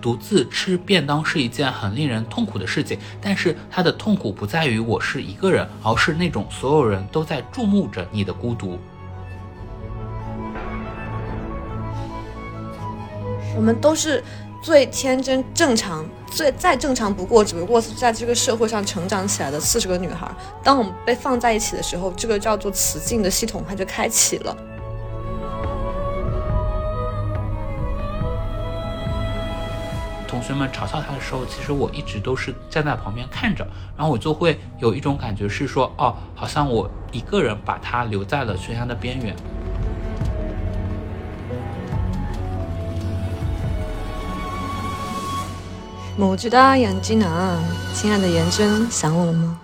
独自吃便当是一件很令人痛苦的事情，但是他的痛苦不在于我是一个人，而是那种所有人都在注目着你的孤独。我们都是最天真、正常、最再正常不过，只不过是在这个社会上成长起来的四十个女孩。当我们被放在一起的时候，这个叫做雌竞的系统它就开启了。同学们嘲笑他的时候，其实我一直都是站在旁边看着，然后我就会有一种感觉是说，哦，好像我一个人把他留在了悬崖的边缘。我知道眼睛呢，亲爱的颜真，想我了吗？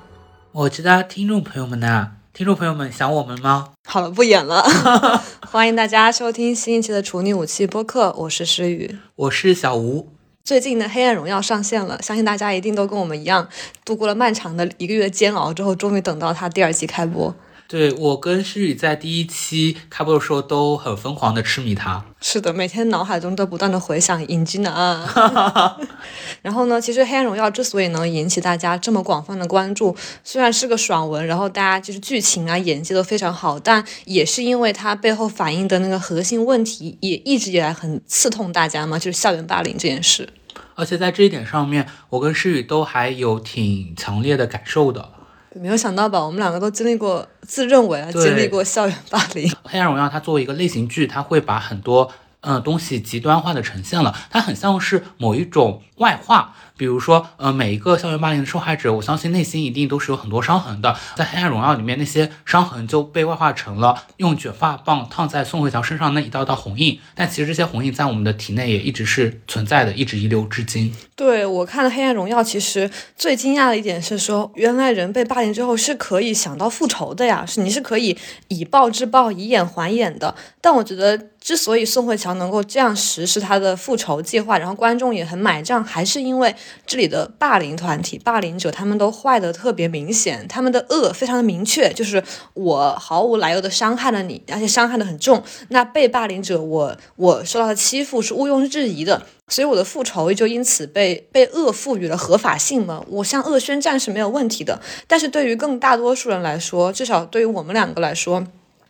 我知道听众朋友们呢，听众朋友们想我们吗？好了，不演了。欢迎大家收听新一期的处女武器播客，我是诗雨，我是小吴。最近的《黑暗荣耀》上线了，相信大家一定都跟我们一样，度过了漫长的一个月煎熬之后，终于等到它第二季开播。对我跟诗雨在第一期开播的时候都很疯狂的痴迷它。是的，每天脑海中都不断的回想尹吉娜。然后呢，其实《黑暗荣耀》之所以能引起大家这么广泛的关注，虽然是个爽文，然后大家就是剧情啊、演技都非常好，但也是因为它背后反映的那个核心问题，也一直以来很刺痛大家嘛，就是校园霸凌这件事。而且在这一点上面，我跟诗雨都还有挺强烈的感受的。没有想到吧？我们两个都经历过，自认为啊经历过校园霸凌。黑暗荣耀它作为一个类型剧，它会把很多嗯东西极端化的呈现了，它很像是某一种外化。比如说，呃，每一个校园霸凌的受害者，我相信内心一定都是有很多伤痕的。在《黑暗荣耀》里面，那些伤痕就被外化成了用卷发棒烫在宋慧乔身上那一道道红印。但其实这些红印在我们的体内也一直是存在的，一直遗留至今。对我看了《黑暗荣耀》，其实最惊讶的一点是说，原来人被霸凌之后是可以想到复仇的呀，是你是可以以暴制暴，以眼还眼的。但我觉得，之所以宋慧乔能够这样实施他的复仇计划，然后观众也很买账，还是因为。这里的霸凌团体、霸凌者，他们都坏的特别明显，他们的恶非常的明确，就是我毫无来由的伤害了你，而且伤害的很重。那被霸凌者，我我受到的欺负是毋庸置疑的，所以我的复仇就因此被被恶赋予了合法性嘛。我向恶宣战是没有问题的，但是对于更大多数人来说，至少对于我们两个来说。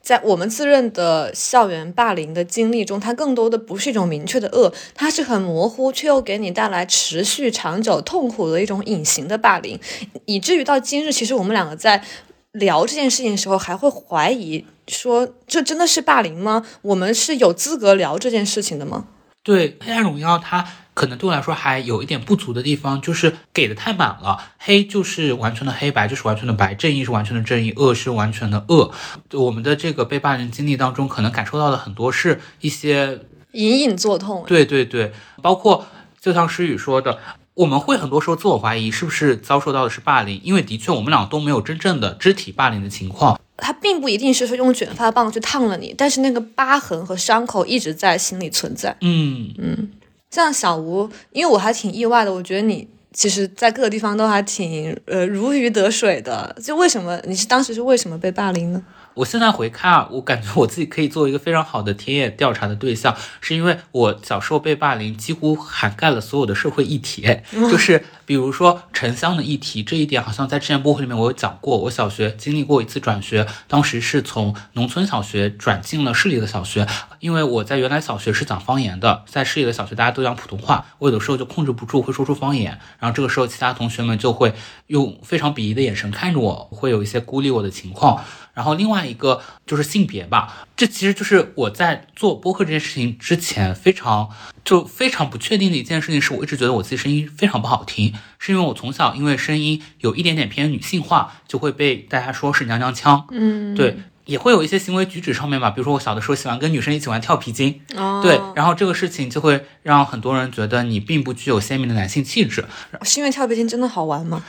在我们自认的校园霸凌的经历中，它更多的不是一种明确的恶，它是很模糊却又给你带来持续长久痛苦的一种隐形的霸凌，以至于到今日，其实我们两个在聊这件事情的时候，还会怀疑说，这真的是霸凌吗？我们是有资格聊这件事情的吗？对，《黑暗荣耀》它。可能对我来说还有一点不足的地方，就是给的太满了。黑就是完全的黑白，就是完全的白；正义是完全的正义，恶是完全的恶。我们的这个被霸凌经历当中，可能感受到的很多是一些隐隐作痛。对对对，包括就像诗雨说的，我们会很多时候自我怀疑是不是遭受到的是霸凌，因为的确我们俩都没有真正的肢体霸凌的情况。他并不一定是说用卷发棒去烫了你，但是那个疤痕和伤口一直在心里存在。嗯嗯。像小吴，因为我还挺意外的，我觉得你其实，在各个地方都还挺呃如鱼得水的。就为什么你是当时是为什么被霸凌呢？我现在回看啊，我感觉我自己可以做一个非常好的田野调查的对象，是因为我小时候被霸凌几乎涵盖了所有的社会议题，就是比如说城乡的议题，这一点好像在之前播客里面我有讲过。我小学经历过一次转学，当时是从农村小学转进了市里的小学，因为我在原来小学是讲方言的，在市里的小学大家都讲普通话，我有的时候就控制不住会说出方言，然后这个时候其他同学们就会用非常鄙夷的眼神看着我，会有一些孤立我的情况。然后另外一个就是性别吧，这其实就是我在做播客这件事情之前非常就非常不确定的一件事情，是我一直觉得我自己声音非常不好听，是因为我从小因为声音有一点点偏女性化，就会被大家说是娘娘腔，嗯，对，也会有一些行为举止上面吧，比如说我小的时候喜欢跟女生一起玩跳皮筋，哦，对，然后这个事情就会让很多人觉得你并不具有鲜明的男性气质，是因为跳皮筋真的好玩吗？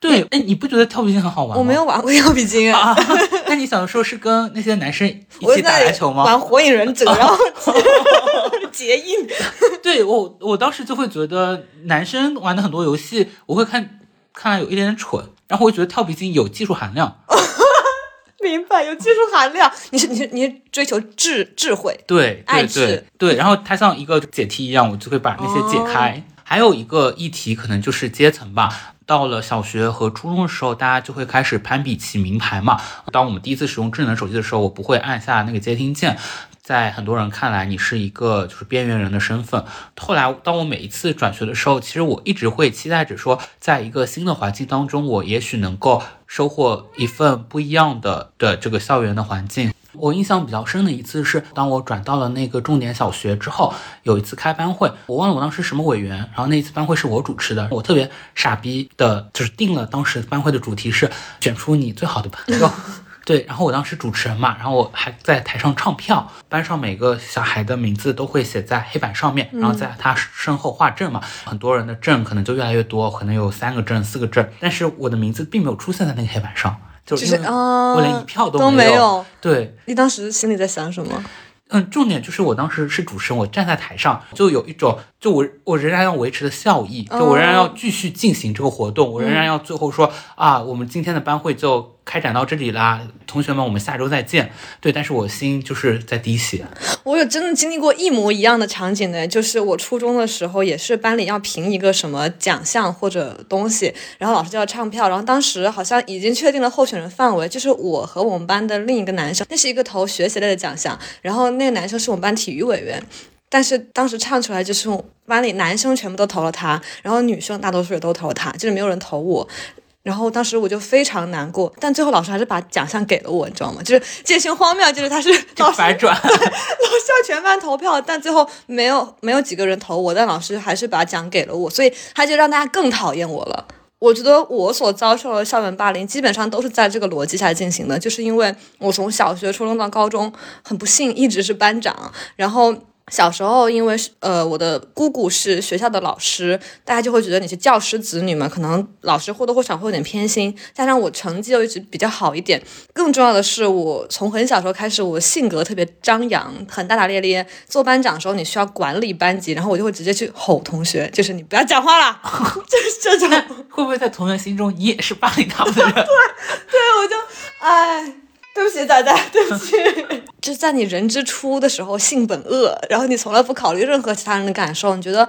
对，哎，你不觉得跳皮筋很好玩吗？我没有玩过跳皮筋啊。那你小的时候是跟那些男生一起打篮球吗？玩火影忍者，然后 结印。对我，我当时就会觉得男生玩的很多游戏，我会看看来有一点点蠢，然后我会觉得跳皮筋有技术含量。明白，有技术含量。你是你是你是追求智智慧，对，爱智，对。然后它像一个解题一样，我就会把那些解开。还有一个议题可能就是阶层吧。到了小学和初中的时候，大家就会开始攀比起名牌嘛。当我们第一次使用智能手机的时候，我不会按下那个接听键，在很多人看来，你是一个就是边缘人的身份。后来，当我每一次转学的时候，其实我一直会期待着说，在一个新的环境当中，我也许能够收获一份不一样的的这个校园的环境。我印象比较深的一次是，当我转到了那个重点小学之后，有一次开班会，我忘了我当时什么委员，然后那一次班会是我主持的，我特别傻逼的，就是定了当时班会的主题是选出你最好的朋友。对，然后我当时主持人嘛，然后我还在台上唱票，班上每个小孩的名字都会写在黑板上面，然后在他身后画阵嘛，很多人的阵可能就越来越多，可能有三个阵、四个阵，但是我的名字并没有出现在那个黑板上。就是我连一票都没有。对，你当时心里在想什么？嗯，重点就是我当时是主持人，我站在台上，就有一种，就我我仍然要维持的笑意，就我仍然要继续进行这个活动，我仍然要最后说啊，我们今天的班会就。开展到这里啦，同学们，我们下周再见。对，但是我心就是在滴血。我有真的经历过一模一样的场景呢，就是我初中的时候，也是班里要评一个什么奖项或者东西，然后老师就要唱票，然后当时好像已经确定了候选人范围，就是我和我们班的另一个男生，那是一个投学习类的奖项，然后那个男生是我们班体育委员，但是当时唱出来就是班里男生全部都投了他，然后女生大多数也都投了他，就是没有人投我。然后当时我就非常难过，但最后老师还是把奖项给了我，你知道吗？就是这些荒谬，就是他是 老师反转，老师要全班投票，但最后没有没有几个人投我，但老师还是把奖给了我，所以他就让大家更讨厌我了。我觉得我所遭受的校园霸凌基本上都是在这个逻辑下进行的，就是因为我从小学、初中到高中，很不幸一直是班长，然后。小时候，因为是呃，我的姑姑是学校的老师，大家就会觉得你是教师子女嘛，可能老师或多或少会有点偏心。加上我成绩又一直比较好一点，更重要的是，我从很小时候开始，我性格特别张扬，很大大咧咧。做班长的时候，你需要管理班级，然后我就会直接去吼同学，就是你不要讲话了，就是这种。会不会在同学心中，你也是霸凌他们的人？对，对，我就，哎。对不起，仔仔，对不起。就在你人之初的时候，性本恶，然后你从来不考虑任何其他人的感受，你觉得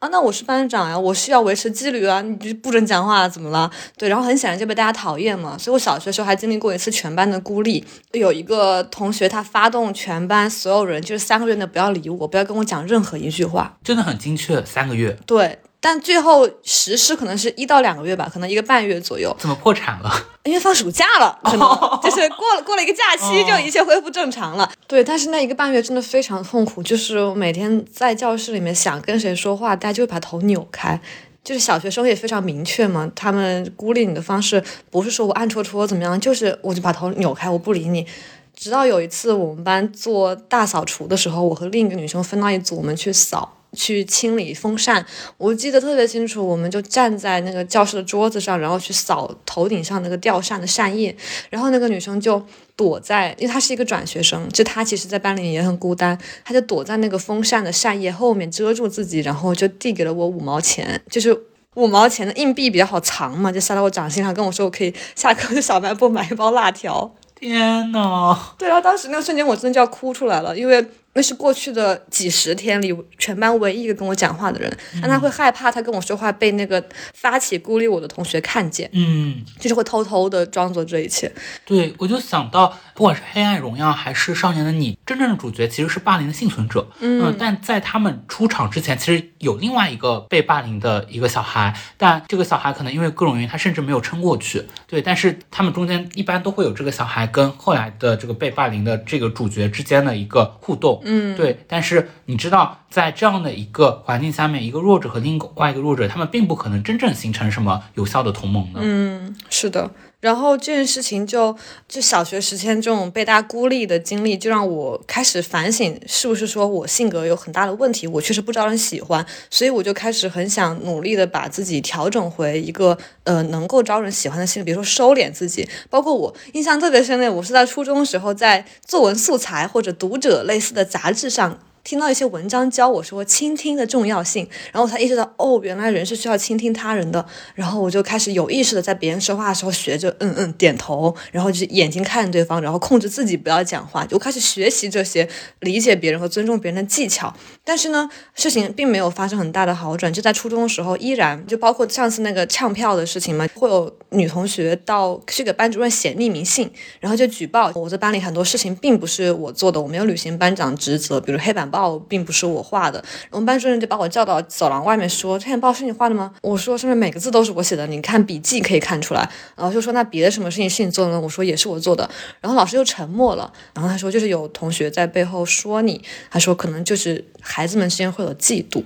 啊，那我是班长呀，我需要维持纪律啊，你就不准讲话，怎么了？对，然后很显然就被大家讨厌嘛。所以我小学时候还经历过一次全班的孤立，有一个同学他发动全班所有人，就是三个月内不要理我，不要跟我讲任何一句话，真的很精确，三个月。对。但最后实施可能是一到两个月吧，可能一个半月左右。怎么破产了？因为放暑假了，可能就是过了过了一个假期，就一切恢复正常了。对，但是那一个半月真的非常痛苦，就是每天在教室里面想跟谁说话，大家就会把头扭开。就是小学生也非常明确嘛，他们孤立你的方式不是说我暗戳戳怎么样，就是我就把头扭开，我不理你。直到有一次我们班做大扫除的时候，我和另一个女生分到一组，我们去扫。去清理风扇，我记得特别清楚，我们就站在那个教室的桌子上，然后去扫头顶上那个吊扇的扇叶，然后那个女生就躲在，因为她是一个转学生，就她其实在班里也很孤单，她就躲在那个风扇的扇叶后面遮住自己，然后就递给了我五毛钱，就是五毛钱的硬币比较好藏嘛，就塞到我掌心上，跟我说我可以下课去小卖部买一包辣条。天呐！对啊，当时那个瞬间我真的就要哭出来了，因为。那是过去的几十天里全班唯一一个跟我讲话的人，但他会害怕他跟我说话被那个发起孤立我的同学看见，嗯，就是会偷偷的装作这一切。对，我就想到，不管是《黑暗荣耀》还是《少年的你》，真正的主角其实是霸凌的幸存者，嗯，但在他们出场之前，其实有另外一个被霸凌的一个小孩，但这个小孩可能因为各种原因，他甚至没有撑过去。对，但是他们中间一般都会有这个小孩跟后来的这个被霸凌的这个主角之间的一个互动。嗯，对，但是你知道，在这样的一个环境下面，一个弱者和另外一个弱者，他们并不可能真正形成什么有效的同盟的。嗯，是的。然后这件事情就就小学时间这种被大家孤立的经历，就让我开始反省，是不是说我性格有很大的问题？我确实不招人喜欢，所以我就开始很想努力的把自己调整回一个呃能够招人喜欢的性格，比如说收敛自己。包括我印象特别深的，我是在初中时候在作文素材或者读者类似的杂志上。听到一些文章教我说倾听的重要性，然后我才意识到，哦，原来人是需要倾听他人的。然后我就开始有意识的在别人说话的时候学着嗯嗯点头，然后就是眼睛看着对方，然后控制自己不要讲话，就开始学习这些理解别人和尊重别人的技巧。但是呢，事情并没有发生很大的好转。就在初中的时候，依然就包括上次那个唱票的事情嘛，会有女同学到去给班主任写匿名信，然后就举报我在班里很多事情并不是我做的，我没有履行班长职责，比如黑板。报并不是我画的，我们班主任就把我叫到走廊外面说：“这篇报是你画的吗？”我说：“上面每个字都是我写的，你看笔记可以看出来。”然后就说：“那别的什么事情是你做的呢？”我说：“也是我做的。”然后老师就沉默了。然后他说：“就是有同学在背后说你。”他说：“可能就是孩子们之间会有嫉妒。”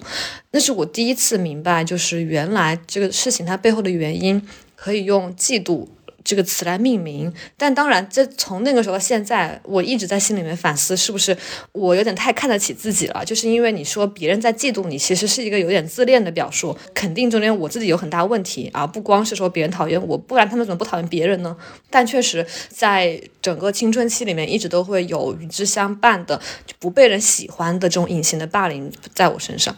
那是我第一次明白，就是原来这个事情它背后的原因可以用嫉妒。这个词来命名，但当然，这从那个时候到现在，我一直在心里面反思，是不是我有点太看得起自己了？就是因为你说别人在嫉妒你，其实是一个有点自恋的表述，肯定中间我自己有很大问题啊，不光是说别人讨厌我，不然他们怎么不讨厌别人呢？但确实，在整个青春期里面，一直都会有与之相伴的，就不被人喜欢的这种隐形的霸凌在我身上。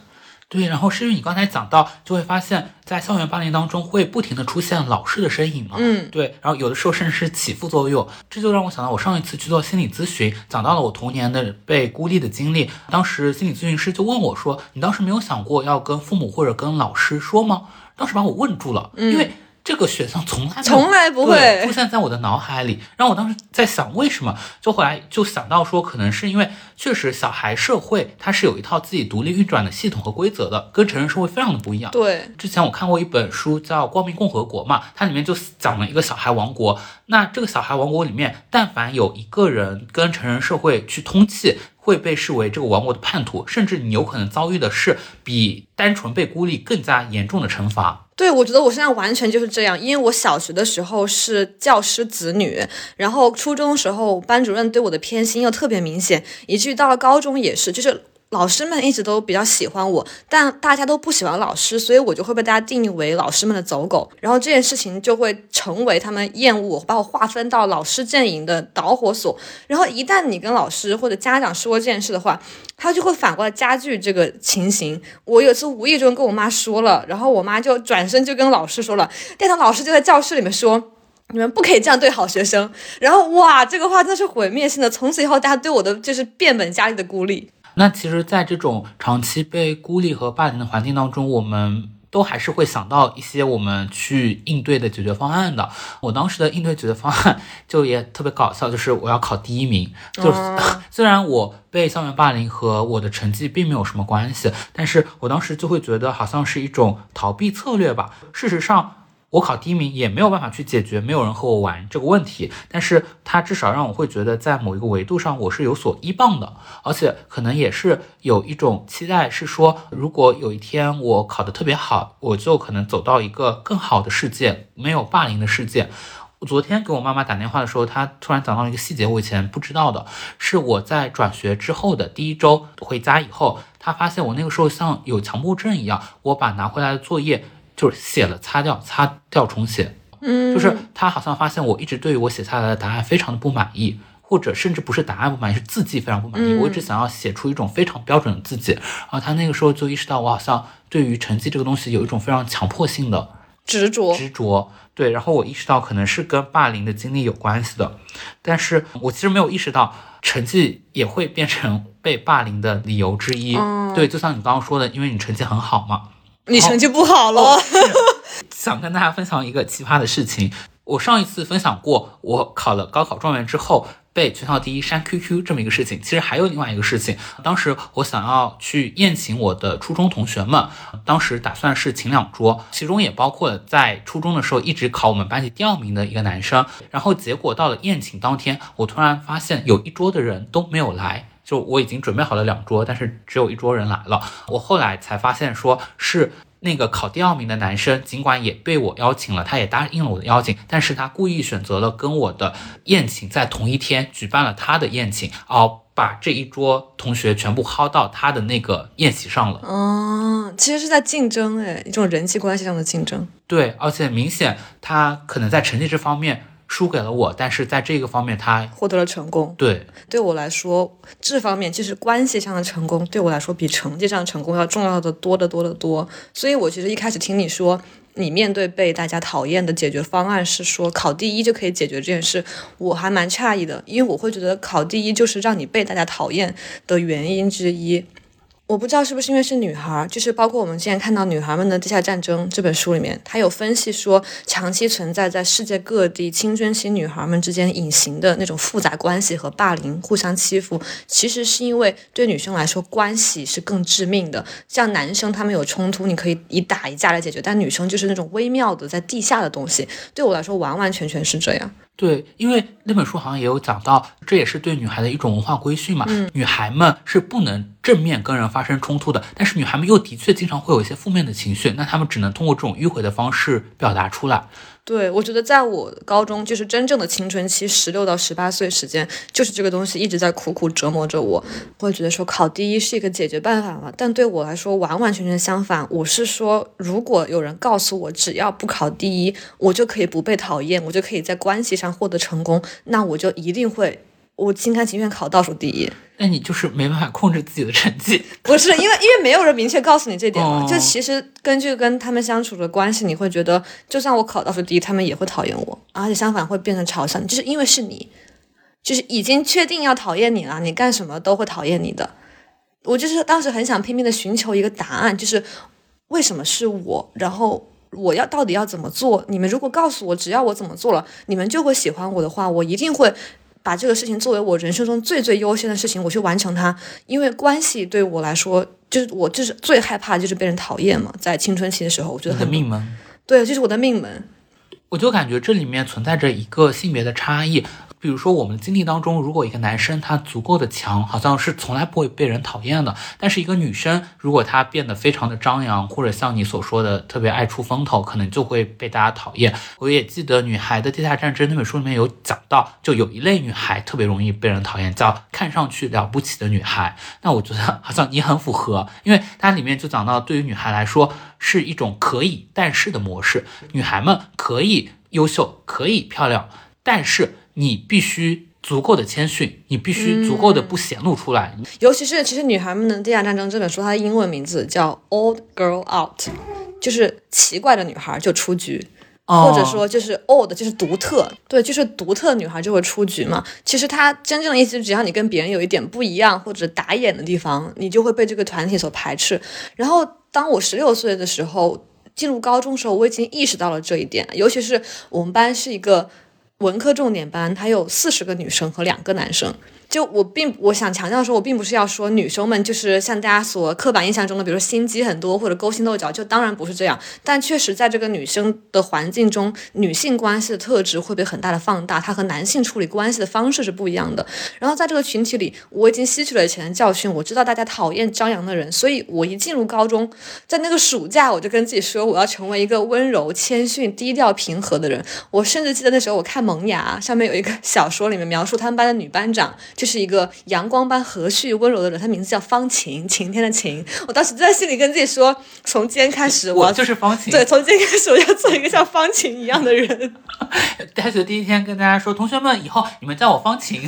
对，然后是因为你刚才讲到，就会发现，在校园霸凌当中会不停的出现老师的身影嘛，嗯，对，然后有的时候甚至是起副作用，这就让我想到我上一次去做心理咨询，讲到了我童年的被孤立的经历，当时心理咨询师就问我说，你当时没有想过要跟父母或者跟老师说吗？当时把我问住了，因为。这个选项从来从来不会出现在我的脑海里，然后我当时在想为什么，就后来就想到说，可能是因为确实小孩社会它是有一套自己独立运转的系统和规则的，跟成人社会非常的不一样。对，之前我看过一本书叫《光明共和国》嘛，它里面就讲了一个小孩王国。那这个小孩王国里面，但凡有一个人跟成人社会去通气，会被视为这个王国的叛徒，甚至你有可能遭遇的是比单纯被孤立更加严重的惩罚。对，我觉得我现在完全就是这样，因为我小学的时候是教师子女，然后初中时候班主任对我的偏心又特别明显，以至于到了高中也是，就是。老师们一直都比较喜欢我，但大家都不喜欢老师，所以我就会被大家定义为老师们的走狗。然后这件事情就会成为他们厌恶我、把我划分到老师阵营的导火索。然后一旦你跟老师或者家长说这件事的话，他就会反过来加剧这个情形。我有次无意中跟我妈说了，然后我妈就转身就跟老师说了，殿堂老师就在教室里面说：“你们不可以这样对好学生。”然后哇，这个话真的是毁灭性的，从此以后大家对我的就是变本加厉的孤立。那其实，在这种长期被孤立和霸凌的环境当中，我们都还是会想到一些我们去应对的解决方案的。我当时的应对解决方案 就也特别搞笑，就是我要考第一名。就是 虽然我被校园霸凌和我的成绩并没有什么关系，但是我当时就会觉得好像是一种逃避策略吧。事实上。我考第一名也没有办法去解决没有人和我玩这个问题，但是它至少让我会觉得在某一个维度上我是有所依傍的，而且可能也是有一种期待，是说如果有一天我考得特别好，我就可能走到一个更好的世界，没有霸凌的世界。我昨天给我妈妈打电话的时候，她突然讲到了一个细节，我以前不知道的，是我在转学之后的第一周回家以后，她发现我那个时候像有强迫症一样，我把拿回来的作业。就是写了擦掉，擦掉重写。嗯，就是他好像发现我一直对于我写下来的答案非常的不满意，或者甚至不是答案不满意，是字迹非常不满意。我一直想要写出一种非常标准的字迹，然后他那个时候就意识到我好像对于成绩这个东西有一种非常强迫性的执着。执着，对。然后我意识到可能是跟霸凌的经历有关系的，但是我其实没有意识到成绩也会变成被霸凌的理由之一。对，就像你刚刚说的，因为你成绩很好嘛。你成绩不好了，想跟大家分享一个奇葩的事情。我上一次分享过，我考了高考状元之后被全校第一删 QQ 这么一个事情。其实还有另外一个事情，当时我想要去宴请我的初中同学们，当时打算是请两桌，其中也包括了在初中的时候一直考我们班级第二名的一个男生。然后结果到了宴请当天，我突然发现有一桌的人都没有来。就我已经准备好了两桌，但是只有一桌人来了。我后来才发现，说是那个考第二名的男生，尽管也被我邀请了，他也答应了我的邀请，但是他故意选择了跟我的宴请在同一天举办了他的宴请，哦，把这一桌同学全部薅到他的那个宴席上了。哦，其实是在竞争，哎，一种人际关系上的竞争。对，而且明显他可能在成绩这方面。输给了我，但是在这个方面他获得了成功。对对我来说，这方面其实关系上的成功对我来说比成绩上的成功要重要的多得多得多。所以我其实一开始听你说。你面对被大家讨厌的解决方案是说考第一就可以解决这件事，我还蛮诧异的，因为我会觉得考第一就是让你被大家讨厌的原因之一。我不知道是不是因为是女孩，就是包括我们之前看到《女孩们的地下战争》这本书里面，它有分析说，长期存在在世界各地青春期女孩们之间隐形的那种复杂关系和霸凌、互相欺负，其实是因为对女生来说，关系是更致命的。像男生他们有冲突，你可以以打一架来解决，但女生就是那种微妙的在地下的东西。对我来说，完完全全是这样。对，因为那本书好像也有讲到，这也是对女孩的一种文化规训嘛。女孩们是不能正面跟人发生冲突的，但是女孩们又的确经常会有一些负面的情绪，那她们只能通过这种迂回的方式表达出来。对，我觉得在我高中就是真正的青春期，十六到十八岁时间，就是这个东西一直在苦苦折磨着我。我会觉得说考第一是一个解决办法嘛？但对我来说完完全全相反。我是说，如果有人告诉我只要不考第一，我就可以不被讨厌，我就可以在关系上获得成功，那我就一定会。我心甘情愿考倒数第一，那你就是没办法控制自己的成绩。不是因为因为没有人明确告诉你这点嘛？就其实根据跟他们相处的关系，你会觉得就算我考倒数第一，他们也会讨厌我，而且相反会变成嘲笑你，就是因为是你，就是已经确定要讨厌你了，你干什么都会讨厌你的。我就是当时很想拼命的寻求一个答案，就是为什么是我？然后我要到底要怎么做？你们如果告诉我，只要我怎么做了，你们就会喜欢我的话，我一定会。把这个事情作为我人生中最最优先的事情，我去完成它。因为关系对我来说，就是我就是最害怕就是被人讨厌嘛。在青春期的时候，我觉得很命门，对，这是我的命门。我就感觉这里面存在着一个性别的差异。比如说，我们经历当中，如果一个男生他足够的强，好像是从来不会被人讨厌的。但是一个女生，如果她变得非常的张扬，或者像你所说的特别爱出风头，可能就会被大家讨厌。我也记得《女孩的地下战争》那本书里面有讲到，就有一类女孩特别容易被人讨厌，叫看上去了不起的女孩。那我觉得好像你很符合，因为它里面就讲到，对于女孩来说是一种可以但是的模式。女孩们可以优秀，可以漂亮，但是。你必须足够的谦逊，你必须足够的不显露出来。尤其是，其实《女孩们的地下战争》这本书，它的英文名字叫《Old Girl Out》，就是奇怪的女孩就出局，或者说就是 Old 就是独特，对，就是独特的女孩就会出局嘛。其实它真正的意思，只要你跟别人有一点不一样或者打眼的地方，你就会被这个团体所排斥。然后，当我十六岁的时候进入高中时候，我已经意识到了这一点，尤其是我们班是一个。文科重点班，他有四十个女生和两个男生。就我并我想强调说，我并不是要说女生们就是像大家所刻板印象中的，比如说心机很多或者勾心斗角，就当然不是这样。但确实在这个女生的环境中，女性关系的特质会被很大的放大，她和男性处理关系的方式是不一样的。然后在这个群体里，我已经吸取了以前的教训，我知道大家讨厌张扬的人，所以我一进入高中，在那个暑假，我就跟自己说，我要成为一个温柔、谦逊、低调、平和的人。我甚至记得那时候我看《萌芽》，上面有一个小说，里面描述他们班的女班长。就是一个阳光般和煦温柔的人，他名字叫方晴，晴天的晴。我当时就在心里跟自己说，从今天开始，我就是方晴。对，从今天开始，我要做一个像方晴一样的人。开学第一天跟大家说，同学们，以后你们叫我方晴。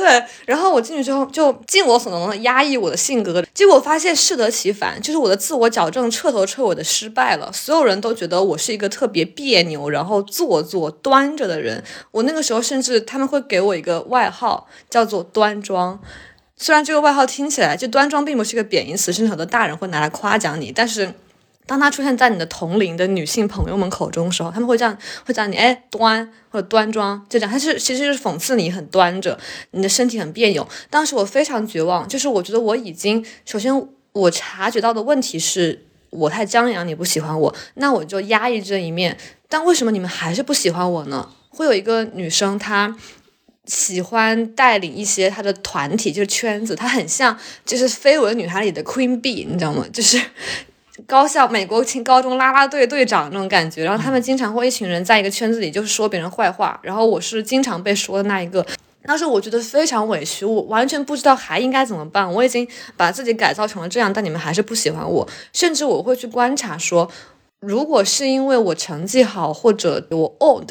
对，然后我进去之后就尽我所能的压抑我的性格，结果发现适得其反，就是我的自我矫正彻头彻尾的失败了。所有人都觉得我是一个特别别扭，然后做作端着的人。我那个时候甚至他们会给我一个外号，叫做端庄。虽然这个外号听起来就端庄并不是一个贬义词，甚至很多大人会拿来夸奖你，但是。当他出现在你的同龄的女性朋友们口中的时候，他们会这样会讲你哎端或者端庄，就这样，他是其实就是讽刺你很端着，你的身体很别扭。当时我非常绝望，就是我觉得我已经首先我察觉到的问题是我太张扬，你不喜欢我，那我就压抑这一面。但为什么你们还是不喜欢我呢？会有一个女生，她喜欢带领一些她的团体，就是圈子，她很像就是《绯闻女孩》里的 Queen Bee，你知道吗？就是。高校美国青高中啦啦队队长那种感觉，然后他们经常会一群人在一个圈子里就是说别人坏话，然后我是经常被说的那一个。当时我觉得非常委屈，我完全不知道还应该怎么办。我已经把自己改造成了这样，但你们还是不喜欢我。甚至我会去观察说，如果是因为我成绩好或者我 old，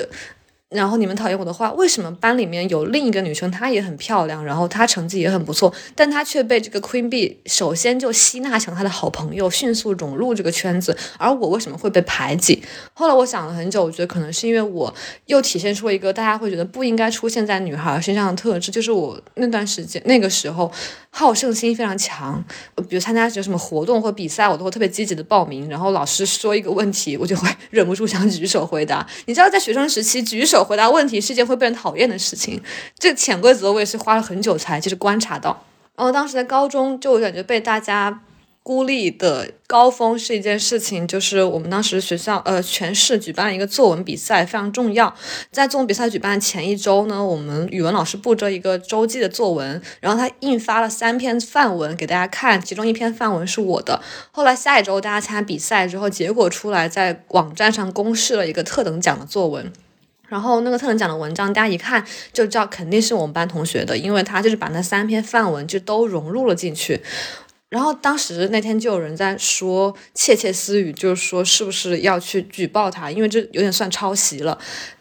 然后你们讨厌我的话，为什么班里面有另一个女生，她也很漂亮，然后她成绩也很不错，但她却被这个 Queen B 首先就吸纳成她的好朋友，迅速融入这个圈子，而我为什么会被排挤？后来我想了很久，我觉得可能是因为我又体现出一个大家会觉得不应该出现在女孩身上的特质，就是我那段时间那个时候好胜心非常强，比如参加什么活动或比赛，我都会特别积极的报名，然后老师说一个问题，我就会 忍不住想举手回答。你知道，在学生时期举手。回答问题是件会被人讨厌的事情，这潜规则我也是花了很久才就是观察到。然后当时在高中就我感觉被大家孤立的高峰是一件事情，就是我们当时学校呃全市举办一个作文比赛，非常重要。在作文比赛举办前一周呢，我们语文老师布置一个周记的作文，然后他印发了三篇范文给大家看，其中一篇范文是我的。后来下一周大家参加比赛之后，结果出来，在网站上公示了一个特等奖的作文。然后那个特等奖的文章，大家一看就知道肯定是我们班同学的，因为他就是把那三篇范文就都融入了进去。然后当时那天就有人在说窃窃私语，就是说是不是要去举报他，因为这有点算抄袭了。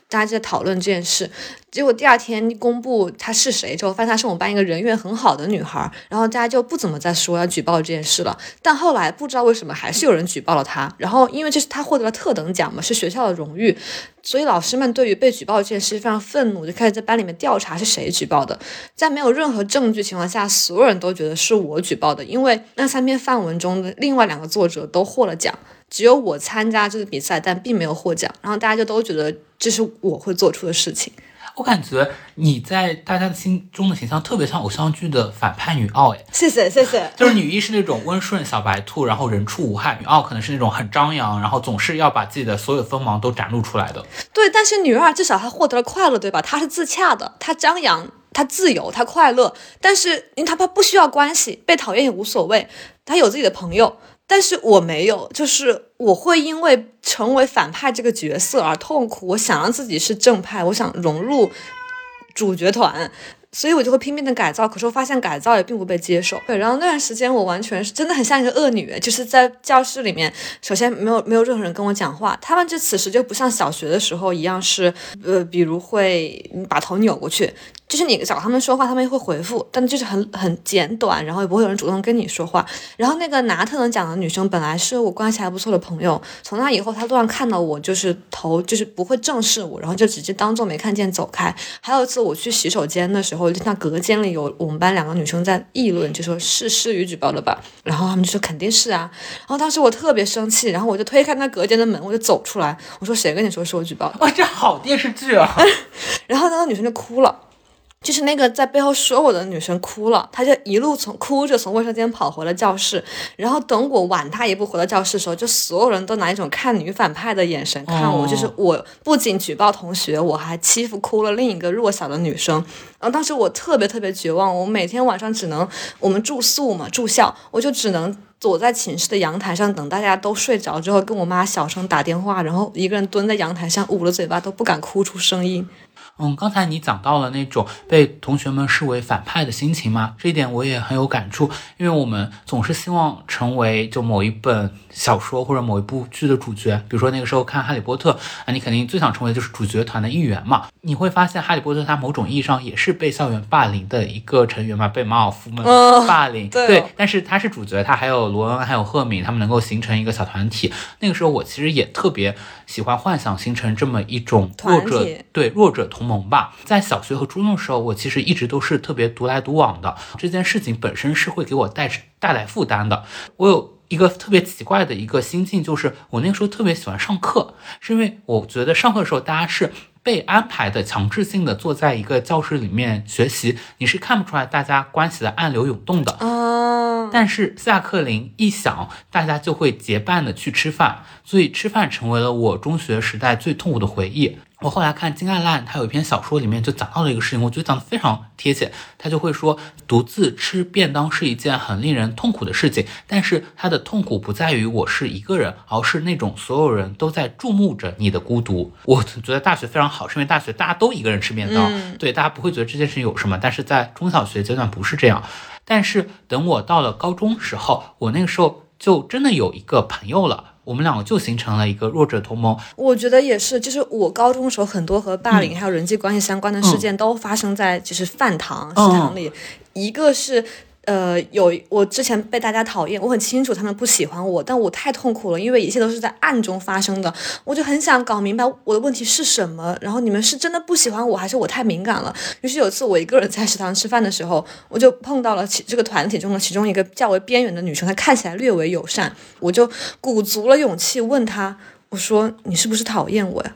大家就在讨论这件事。结果第二天公布她是谁之后，发现她是我们班一个人缘很好的女孩，然后大家就不怎么再说要举报这件事了。但后来不知道为什么还是有人举报了她，然后因为这是她获得了特等奖嘛，是学校的荣誉，所以老师们对于被举报这件事非常愤怒，就开始在班里面调查是谁举报的。在没有任何证据情况下，所有人都觉得是我举报的，因为那三篇范文中的另外两个作者都获了奖，只有我参加这个比赛，但并没有获奖。然后大家就都觉得这是我会做出的事情。我感觉你在大家的心中的形象特别像偶像剧的反派女二，哎，谢谢谢谢。就是女一是那种温顺小白兔，然后人畜无害；女二可能是那种很张扬，然后总是要把自己的所有锋芒都展露出来的。对，但是女二至少她获得了快乐，对吧？她是自洽的，她张扬，她自由，她快乐。但是因为她她不需要关系，被讨厌也无所谓，她有自己的朋友。但是我没有，就是我会因为成为反派这个角色而痛苦。我想让自己是正派，我想融入主角团。所以我就会拼命的改造，可是我发现改造也并不被接受。对，然后那段时间我完全是真的很像一个恶女，就是在教室里面，首先没有没有任何人跟我讲话，他们就此时就不像小学的时候一样是，呃，比如会把头扭过去，就是你找他们说话，他们会回复，但就是很很简短，然后也不会有人主动跟你说话。然后那个拿特等奖的女生本来是我关系还不错的朋友，从那以后她路上看到我就是头就是不会正视我，然后就直接当做没看见走开。还有一次我去洗手间的时候。就那隔间里有我们班两个女生在议论，就说是诗雨举报的吧，然后他们就说肯定是啊，然后当时我特别生气，然后我就推开那隔间的门，我就走出来，我说谁跟你说是我举报的？哇，这好电视剧啊！然后那个女生就哭了。就是那个在背后说我的女生哭了，她就一路从哭着从卫生间跑回了教室，然后等我晚她一步回到教室的时候，就所有人都拿一种看女反派的眼神看我，就是我不仅举报同学，我还欺负哭了另一个弱小的女生。然后当时我特别特别绝望，我每天晚上只能我们住宿嘛住校，我就只能躲在寝室的阳台上等大家都睡着之后，跟我妈小声打电话，然后一个人蹲在阳台上捂着嘴巴都不敢哭出声音。嗯，刚才你讲到了那种被同学们视为反派的心情嘛，这一点我也很有感触，因为我们总是希望成为就某一本小说或者某一部剧的主角，比如说那个时候看《哈利波特》，啊，你肯定最想成为就是主角团的一员嘛。你会发现，《哈利波特》它某种意义上也是被校园霸凌的一个成员嘛，被马尔福们霸凌，对，但是他是主角，他还有罗恩，还有赫敏，他们能够形成一个小团体。那个时候我其实也特别喜欢幻想形成这么一种弱者，对弱者同。萌吧，在小学和初中的时候，我其实一直都是特别独来独往的。这件事情本身是会给我带带来负担的。我有一个特别奇怪的一个心境，就是我那个时候特别喜欢上课，是因为我觉得上课的时候大家是被安排的，强制性的坐在一个教室里面学习，你是看不出来大家关系的暗流涌动的。哦。但是下课铃一响，大家就会结伴的去吃饭，所以吃饭成为了我中学时代最痛苦的回忆。我后来看金爱烂，他有一篇小说里面就讲到了一个事情，我觉得讲的非常贴切。他就会说，独自吃便当是一件很令人痛苦的事情，但是他的痛苦不在于我是一个人，而是那种所有人都在注目着你的孤独。我觉得大学非常好，是因为大学大家都一个人吃便当，对大家不会觉得这件事情有什么。但是在中小学阶段不是这样，但是等我到了高中时候，我那个时候就真的有一个朋友了。我们两个就形成了一个弱者同盟。我觉得也是，就是我高中的时候，很多和霸凌还有人际关系相关的事件都发生在就是饭堂、食堂里，一个是。呃，有我之前被大家讨厌，我很清楚他们不喜欢我，但我太痛苦了，因为一切都是在暗中发生的，我就很想搞明白我的问题是什么。然后你们是真的不喜欢我，还是我太敏感了？于是有一次我一个人在食堂吃饭的时候，我就碰到了其这个团体中的其中一个较为边缘的女生，她看起来略为友善，我就鼓足了勇气问她，我说你是不是讨厌我呀？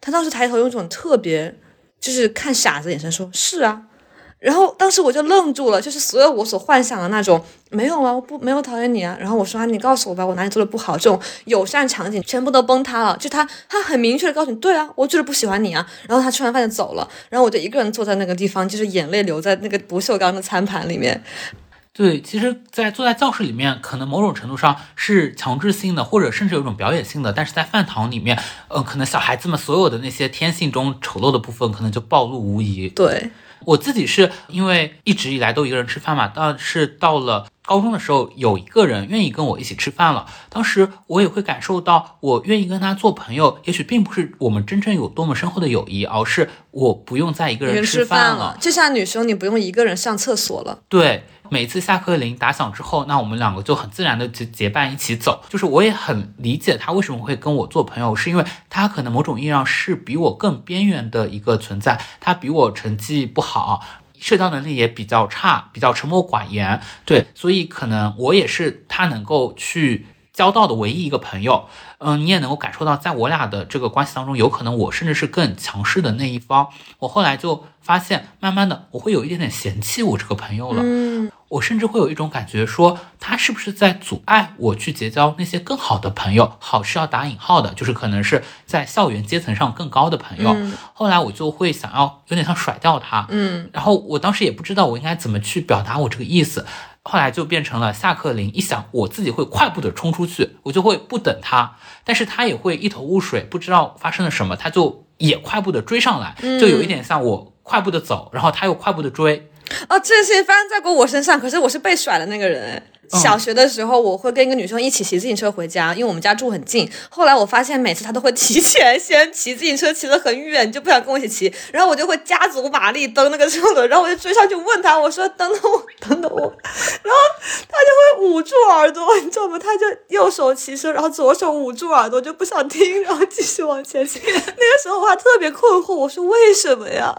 她当时抬头用一种特别就是看傻子眼神说，是啊。然后当时我就愣住了，就是所有我所幻想的那种没有啊，我不没有讨厌你啊。然后我说啊，你告诉我吧，我哪里做的不好？这种友善场景全部都崩塌了。就他他很明确的告诉你，对啊，我就是不喜欢你啊。然后他吃完饭就走了，然后我就一个人坐在那个地方，就是眼泪流在那个不锈钢的餐盘里面。对，其实，在坐在教室里面，可能某种程度上是强制性的，或者甚至有一种表演性的。但是在饭堂里面，呃，可能小孩子们所有的那些天性中丑陋的部分，可能就暴露无遗。对。我自己是因为一直以来都一个人吃饭嘛，但是到了高中的时候，有一个人愿意跟我一起吃饭了。当时我也会感受到，我愿意跟他做朋友，也许并不是我们真正有多么深厚的友谊，而是我不用再一个人吃饭了。就像女生，你不用一个人上厕所了。对。每次下课铃打响之后，那我们两个就很自然的结结伴一起走。就是我也很理解他为什么会跟我做朋友，是因为他可能某种意义上是比我更边缘的一个存在。他比我成绩不好，社交能力也比较差，比较沉默寡言。对，所以可能我也是他能够去交到的唯一一个朋友。嗯，你也能够感受到，在我俩的这个关系当中，有可能我甚至是更强势的那一方。我后来就发现，慢慢的，我会有一点点嫌弃我这个朋友了。嗯，我甚至会有一种感觉，说他是不是在阻碍我去结交那些更好的朋友？好是要打引号的，就是可能是在校园阶层上更高的朋友。后来我就会想要有点像甩掉他。嗯，然后我当时也不知道我应该怎么去表达我这个意思。后来就变成了下课铃一响，我自己会快步的冲出去，我就会不等他，但是他也会一头雾水，不知道发生了什么，他就也快步的追上来，就有一点像我快步的走，然后他又快步的追。哦，这些发生在过我身上，可是我是被甩的那个人。小学的时候，我会跟一个女生一起骑自行车回家，因为我们家住很近。后来我发现，每次她都会提前先骑自行车，骑得很远，就不想跟我一起骑。然后我就会加足马力蹬那个车轮，然后我就追上去问她，我说：“等等我，等等我。”然后她就会捂住耳朵，你知道吗？她就右手骑车，然后左手捂住耳朵，就不想听，然后继续往前骑。那个时候我还特别困惑，我说：“为什么呀？”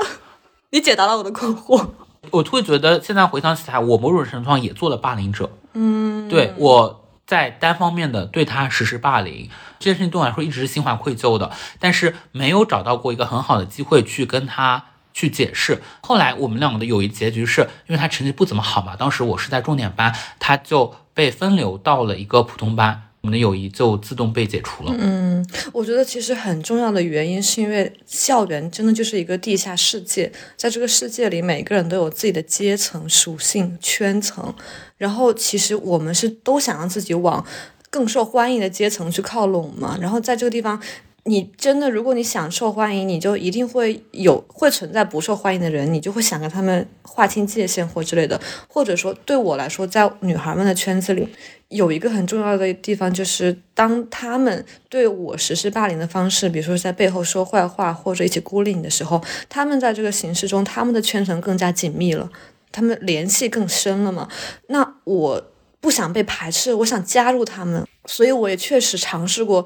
你解答了我的困惑。我会觉得，现在回想起来，我某种程度上也做了霸凌者。嗯，对我在单方面的对他实施霸凌，这件事情对我来说一直是心怀愧疚的，但是没有找到过一个很好的机会去跟他去解释。后来我们两个的友谊结局是因为他成绩不怎么好嘛，当时我是在重点班，他就被分流到了一个普通班。我们的友谊就自动被解除了。嗯，我觉得其实很重要的原因是因为校园真的就是一个地下世界，在这个世界里，每个人都有自己的阶层属性圈层，然后其实我们是都想让自己往更受欢迎的阶层去靠拢嘛。然后在这个地方，你真的如果你想受欢迎，你就一定会有会存在不受欢迎的人，你就会想跟他们划清界限或之类的。或者说对我来说，在女孩们的圈子里。有一个很重要的地方，就是当他们对我实施霸凌的方式，比如说在背后说坏话或者一起孤立你的时候，他们在这个形式中，他们的圈层更加紧密了，他们联系更深了嘛？那我不想被排斥，我想加入他们，所以我也确实尝试过。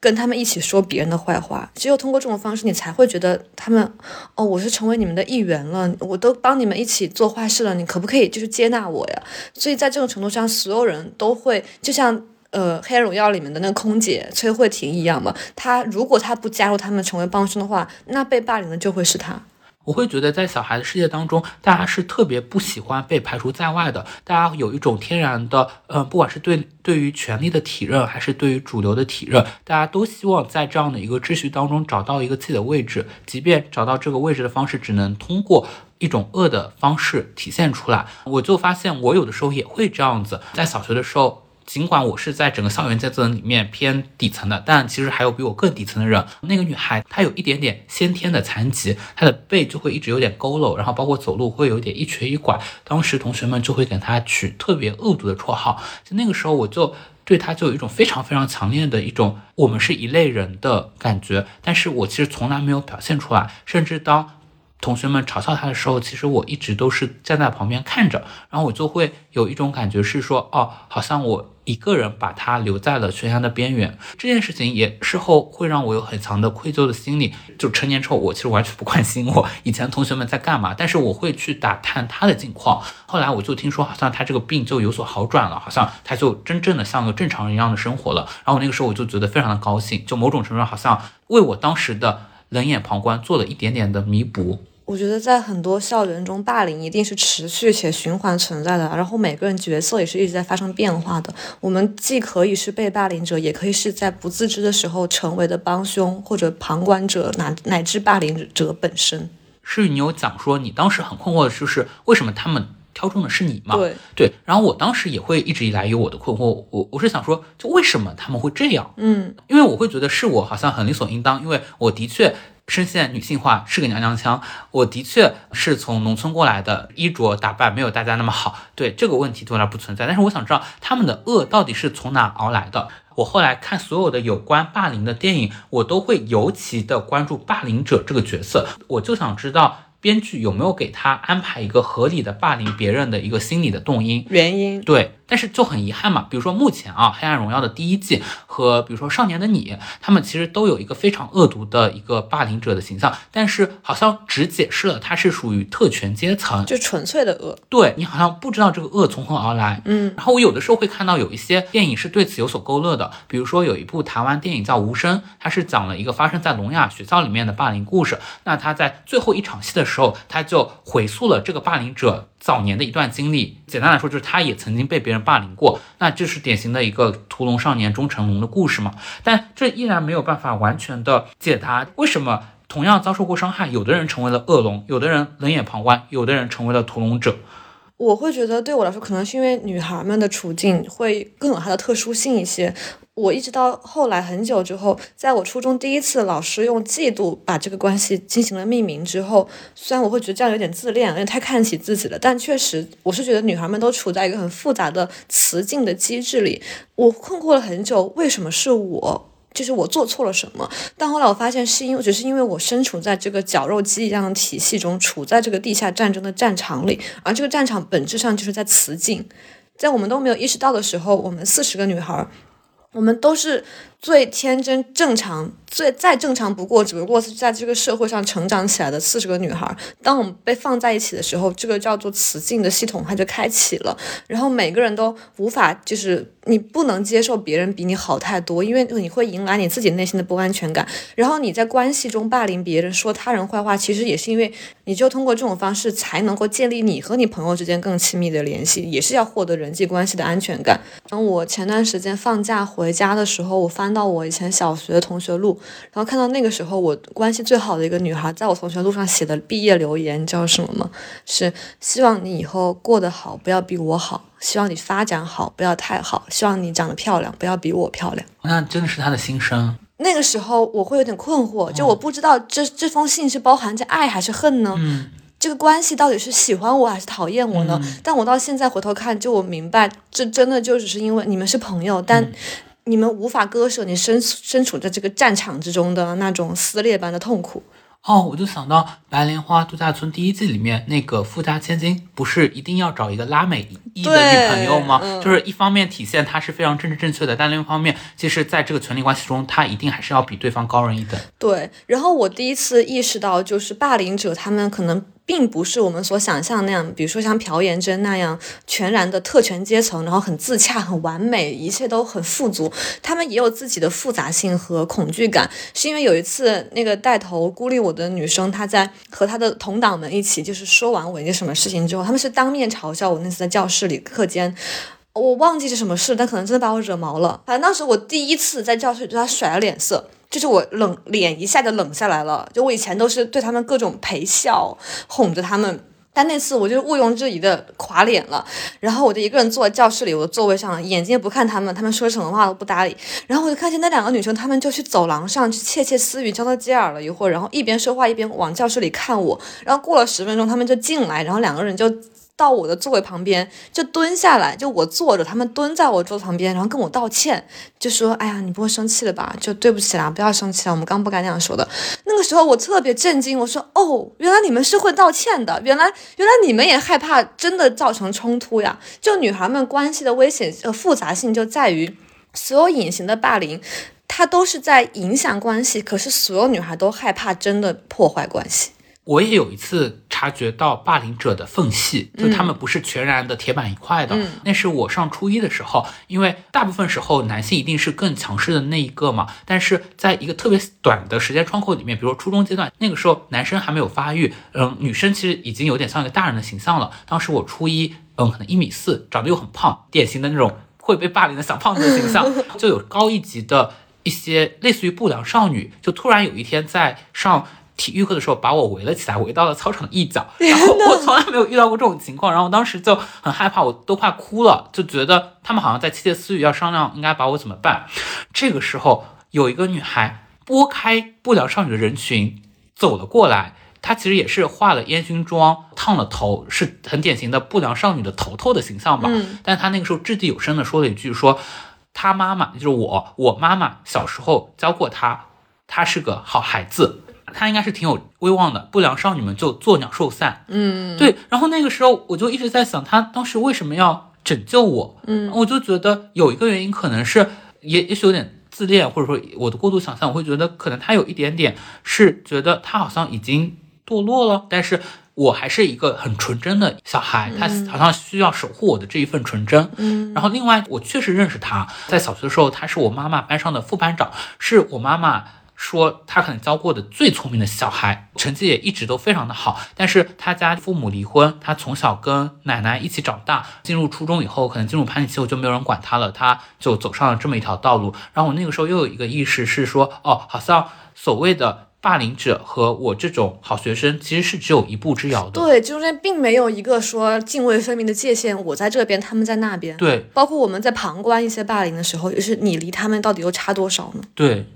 跟他们一起说别人的坏话，只有通过这种方式，你才会觉得他们哦，我是成为你们的一员了，我都帮你们一起做坏事了，你可不可以就是接纳我呀？所以在这种程度上，所有人都会就像呃《黑暗荣耀》里面的那个空姐崔慧婷一样嘛，她如果她不加入他们成为帮凶的话，那被霸凌的就会是她。我会觉得，在小孩的世界当中，大家是特别不喜欢被排除在外的。大家有一种天然的，嗯，不管是对对于权力的体认，还是对于主流的体认，大家都希望在这样的一个秩序当中找到一个自己的位置。即便找到这个位置的方式，只能通过一种恶的方式体现出来。我就发现，我有的时候也会这样子。在小学的时候。尽管我是在整个校园阶层里面偏底层的，但其实还有比我更底层的人。那个女孩她有一点点先天的残疾，她的背就会一直有点佝偻，然后包括走路会有点一瘸一拐。当时同学们就会给她取特别恶毒的绰号。就那个时候我就对他就有一种非常非常强烈的一种我们是一类人的感觉，但是我其实从来没有表现出来，甚至当。同学们嘲笑他的时候，其实我一直都是站在旁边看着，然后我就会有一种感觉是说，哦，好像我一个人把他留在了悬崖的边缘。这件事情也事后会让我有很强的愧疚的心理。就成年之后，我其实完全不关心我以前同学们在干嘛，但是我会去打探他的近况。后来我就听说，好像他这个病就有所好转了，好像他就真正的像个正常人一样的生活了。然后那个时候我就觉得非常的高兴，就某种程度上好像为我当时的冷眼旁观做了一点点的弥补。我觉得在很多校园中，霸凌一定是持续且循环存在的，然后每个人角色也是一直在发生变化的。我们既可以是被霸凌者，也可以是在不自知的时候成为的帮凶或者旁观者，乃乃至霸凌者本身。是，你有讲说你当时很困惑的就是为什么他们挑中的是你吗？对对。然后我当时也会一直以来有我的困惑，我我是想说，就为什么他们会这样？嗯，因为我会觉得是我好像很理所应当，因为我的确。深陷女性化是个娘娘腔，我的确是从农村过来的，衣着打扮没有大家那么好，对这个问题对我来不存在。但是我想知道他们的恶到底是从哪熬来的。我后来看所有的有关霸凌的电影，我都会尤其的关注霸凌者这个角色，我就想知道。编剧有没有给他安排一个合理的霸凌别人的一个心理的动因原因？对，但是就很遗憾嘛。比如说目前啊，《黑暗荣耀》的第一季和比如说《少年的你》，他们其实都有一个非常恶毒的一个霸凌者的形象，但是好像只解释了他是属于特权阶层，就纯粹的恶。对你好像不知道这个恶从何而来。嗯，然后我有的时候会看到有一些电影是对此有所勾勒的，比如说有一部台湾电影叫《无声》，它是讲了一个发生在聋哑学校里面的霸凌故事。那他在最后一场戏的时候，他就回溯了这个霸凌者早年的一段经历，简单来说就是他也曾经被别人霸凌过，那这是典型的一个屠龙少年终成龙的故事嘛？但这依然没有办法完全的解答为什么同样遭受过伤害，有的人成为了恶龙，有的人冷眼旁观，有的人成为了屠龙者。我会觉得对我来说，可能是因为女孩们的处境会更有它的特殊性一些。我一直到后来很久之后，在我初中第一次老师用嫉妒把这个关系进行了命名之后，虽然我会觉得这样有点自恋，有点太看起自己了，但确实我是觉得女孩们都处在一个很复杂的雌竞的机制里。我困惑了很久，为什么是我？就是我做错了什么？但后来我发现，是因为只是因为我身处在这个绞肉机一样的体系中，处在这个地下战争的战场里，而这个战场本质上就是在雌竞。在我们都没有意识到的时候，我们四十个女孩。我们都是最天真、正常、最再正常不过，只不过是在这个社会上成长起来的四十个女孩。当我们被放在一起的时候，这个叫做雌竞的系统它就开启了，然后每个人都无法就是。你不能接受别人比你好太多，因为你会迎来你自己内心的不安全感。然后你在关系中霸凌别人、说他人坏话，其实也是因为你就通过这种方式才能够建立你和你朋友之间更亲密的联系，也是要获得人际关系的安全感。当我前段时间放假回家的时候，我翻到我以前小学同学录，然后看到那个时候我关系最好的一个女孩在我同学录上写的毕业留言，你知道什么吗？是希望你以后过得好，不要比我好。希望你发展好，不要太好。希望你长得漂亮，不要比我漂亮。那真的是他的心声。那个时候我会有点困惑，就我不知道这这封信是包含着爱还是恨呢？嗯，这个关系到底是喜欢我还是讨厌我呢？但我到现在回头看，就我明白，这真的就只是因为你们是朋友，但你们无法割舍你身身处在这个战场之中的那种撕裂般的痛苦。哦，我就想到《白莲花度假村》第一季里面那个富家千金，不是一定要找一个拉美裔的女朋友吗？就是一方面体现她是非常政治正确的，但另一方面，其实在这个权力关系中，她一定还是要比对方高人一等。对，然后我第一次意识到，就是霸凌者他们可能。并不是我们所想象那样，比如说像朴妍珍那样全然的特权阶层，然后很自洽、很完美，一切都很富足。他们也有自己的复杂性和恐惧感，是因为有一次那个带头孤立我的女生，她在和她的同党们一起，就是说完我一件什么事情之后，他们是当面嘲笑我。那次在教室里课间，我忘记是什么事，但可能真的把我惹毛了。反正当时我第一次在教室对他甩了脸色。就是我冷脸一下就冷下来了，就我以前都是对他们各种陪笑，哄着他们，但那次我就毋庸置疑的垮脸了。然后我就一个人坐在教室里，我的座位上，眼睛也不看他们，他们说什么话都不搭理。然后我就看见那两个女生，她们就去走廊上去窃窃私语，交头接耳了一会儿，然后一边说话一边往教室里看我。然后过了十分钟，他们就进来，然后两个人就。到我的座位旁边，就蹲下来，就我坐着，他们蹲在我桌旁边，然后跟我道歉，就说：“哎呀，你不会生气了吧？就对不起啦，不要生气了，我们刚不该那样说的。”那个时候我特别震惊，我说：“哦，原来你们是会道歉的，原来原来你们也害怕真的造成冲突呀？就女孩们关系的危险呃复杂性就在于，所有隐形的霸凌，它都是在影响关系，可是所有女孩都害怕真的破坏关系。”我也有一次察觉到霸凌者的缝隙，就他们不是全然的铁板一块的。那是我上初一的时候，因为大部分时候男性一定是更强势的那一个嘛。但是在一个特别短的时间窗口里面，比如说初中阶段，那个时候男生还没有发育，嗯，女生其实已经有点像一个大人的形象了。当时我初一，嗯，可能一米四，长得又很胖，典型的那种会被霸凌的小胖子的形象，就有高一级的一些类似于不良少女，就突然有一天在上。体育课的时候把我围了起来，围到了操场一角，然后我从来没有遇到过这种情况，然后当时就很害怕，我都快哭了，就觉得他们好像在窃窃私语，要商量应该把我怎么办。这个时候有一个女孩拨开不良少女的人群走了过来，她其实也是化了烟熏妆，烫了头，是很典型的不良少女的头头的形象吧。嗯，但她那个时候掷地有声的说了一句，说她妈妈就是我，我妈妈小时候教过她，她是个好孩子。她应该是挺有威望的，不良少女们就作鸟兽散。嗯，对。然后那个时候我就一直在想，她当时为什么要拯救我？嗯，我就觉得有一个原因可能是，也也许有点自恋，或者说我的过度想象，我会觉得可能她有一点点是觉得她好像已经堕落了，但是我还是一个很纯真的小孩，她好像需要守护我的这一份纯真。嗯，然后另外我确实认识她，在小学的时候，她是我妈妈班上的副班长，是我妈妈。说他可能教过的最聪明的小孩，成绩也一直都非常的好。但是他家父母离婚，他从小跟奶奶一起长大。进入初中以后，可能进入叛逆期，我就没有人管他了，他就走上了这么一条道路。然后我那个时候又有一个意识是说，哦，好像所谓的霸凌者和我这种好学生其实是只有一步之遥的。对，中间并没有一个说泾渭分明的界限，我在这边，他们在那边。对，包括我们在旁观一些霸凌的时候，就是你离他们到底又差多少呢？对。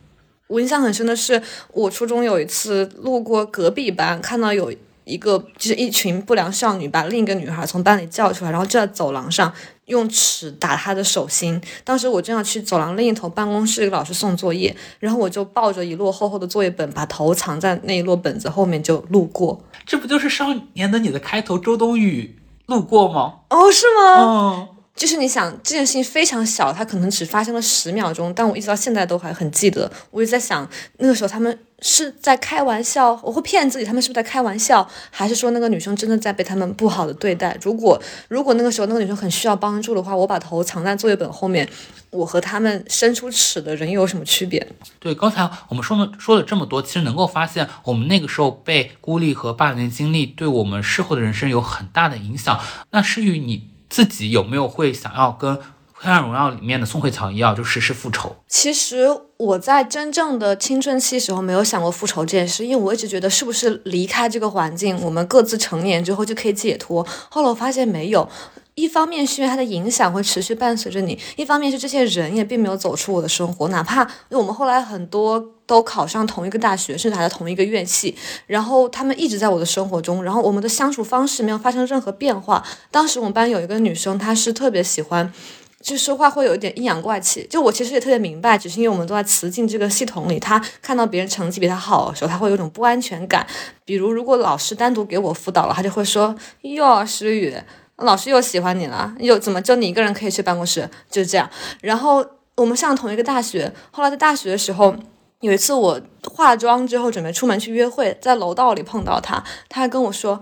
我印象很深的是，我初中有一次路过隔壁班，看到有一个就是一群不良少女把另一个女孩从班里叫出来，然后就在走廊上用尺打她的手心。当时我正要去走廊另一头办公室给老师送作业，然后我就抱着一摞厚厚的作业本，把头藏在那一摞本子后面就路过。这不就是《少年的你》的开头周冬雨路过吗？哦，是吗？嗯。就是你想这件事情非常小，它可能只发生了十秒钟，但我一直到现在都还很记得。我就在想，那个时候他们是在开玩笑，我会骗自己，他们是不是在开玩笑，还是说那个女生真的在被他们不好的对待？如果如果那个时候那个女生很需要帮助的话，我把头藏在作业本后面，我和他们伸出尺的人又有什么区别？对，刚才我们说了说了这么多，其实能够发现，我们那个时候被孤立和霸凌经历，对我们事后的人生有很大的影响。那诗雨你。自己有没有会想要跟《黑暗荣耀》里面的宋慧乔一样，就实施复仇？其实我在真正的青春期时候没有想过复仇这件事，因为我一直觉得是不是离开这个环境，我们各自成年之后就可以解脱。后来我发现没有。一方面是因为它的影响会持续伴随着你，一方面是这些人也并没有走出我的生活，哪怕我们后来很多都考上同一个大学，甚至还在同一个院系，然后他们一直在我的生活中，然后我们的相处方式没有发生任何变化。当时我们班有一个女生，她是特别喜欢，就说话会有一点阴阳怪气。就我其实也特别明白，只是因为我们都在雌竞这个系统里，她看到别人成绩比她好的时候，她会有种不安全感。比如如果老师单独给我辅导了，她就会说：“哟，诗雨。”老师又喜欢你了，又怎么就你一个人可以去办公室？就是这样。然后我们上同一个大学，后来在大学的时候，有一次我化妆之后准备出门去约会，在楼道里碰到他，他还跟我说：“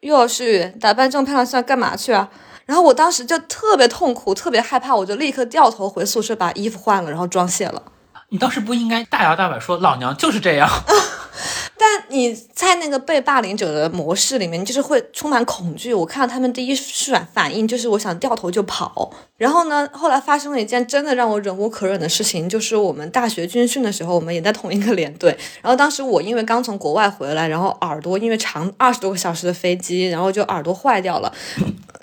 哟，诗雨，打扮这么漂亮，是要干嘛去啊？”然后我当时就特别痛苦，特别害怕，我就立刻掉头回宿舍把衣服换了，然后妆卸了。你当时不应该大摇大摆说：“老娘就是这样。”但你在那个被霸凌者的模式里面，就是会充满恐惧。我看到他们第一反反应就是我想掉头就跑。然后呢，后来发生了一件真的让我忍无可忍的事情，就是我们大学军训的时候，我们也在同一个连队。然后当时我因为刚从国外回来，然后耳朵因为长 二十多个小时的飞机，然后就耳朵坏掉了，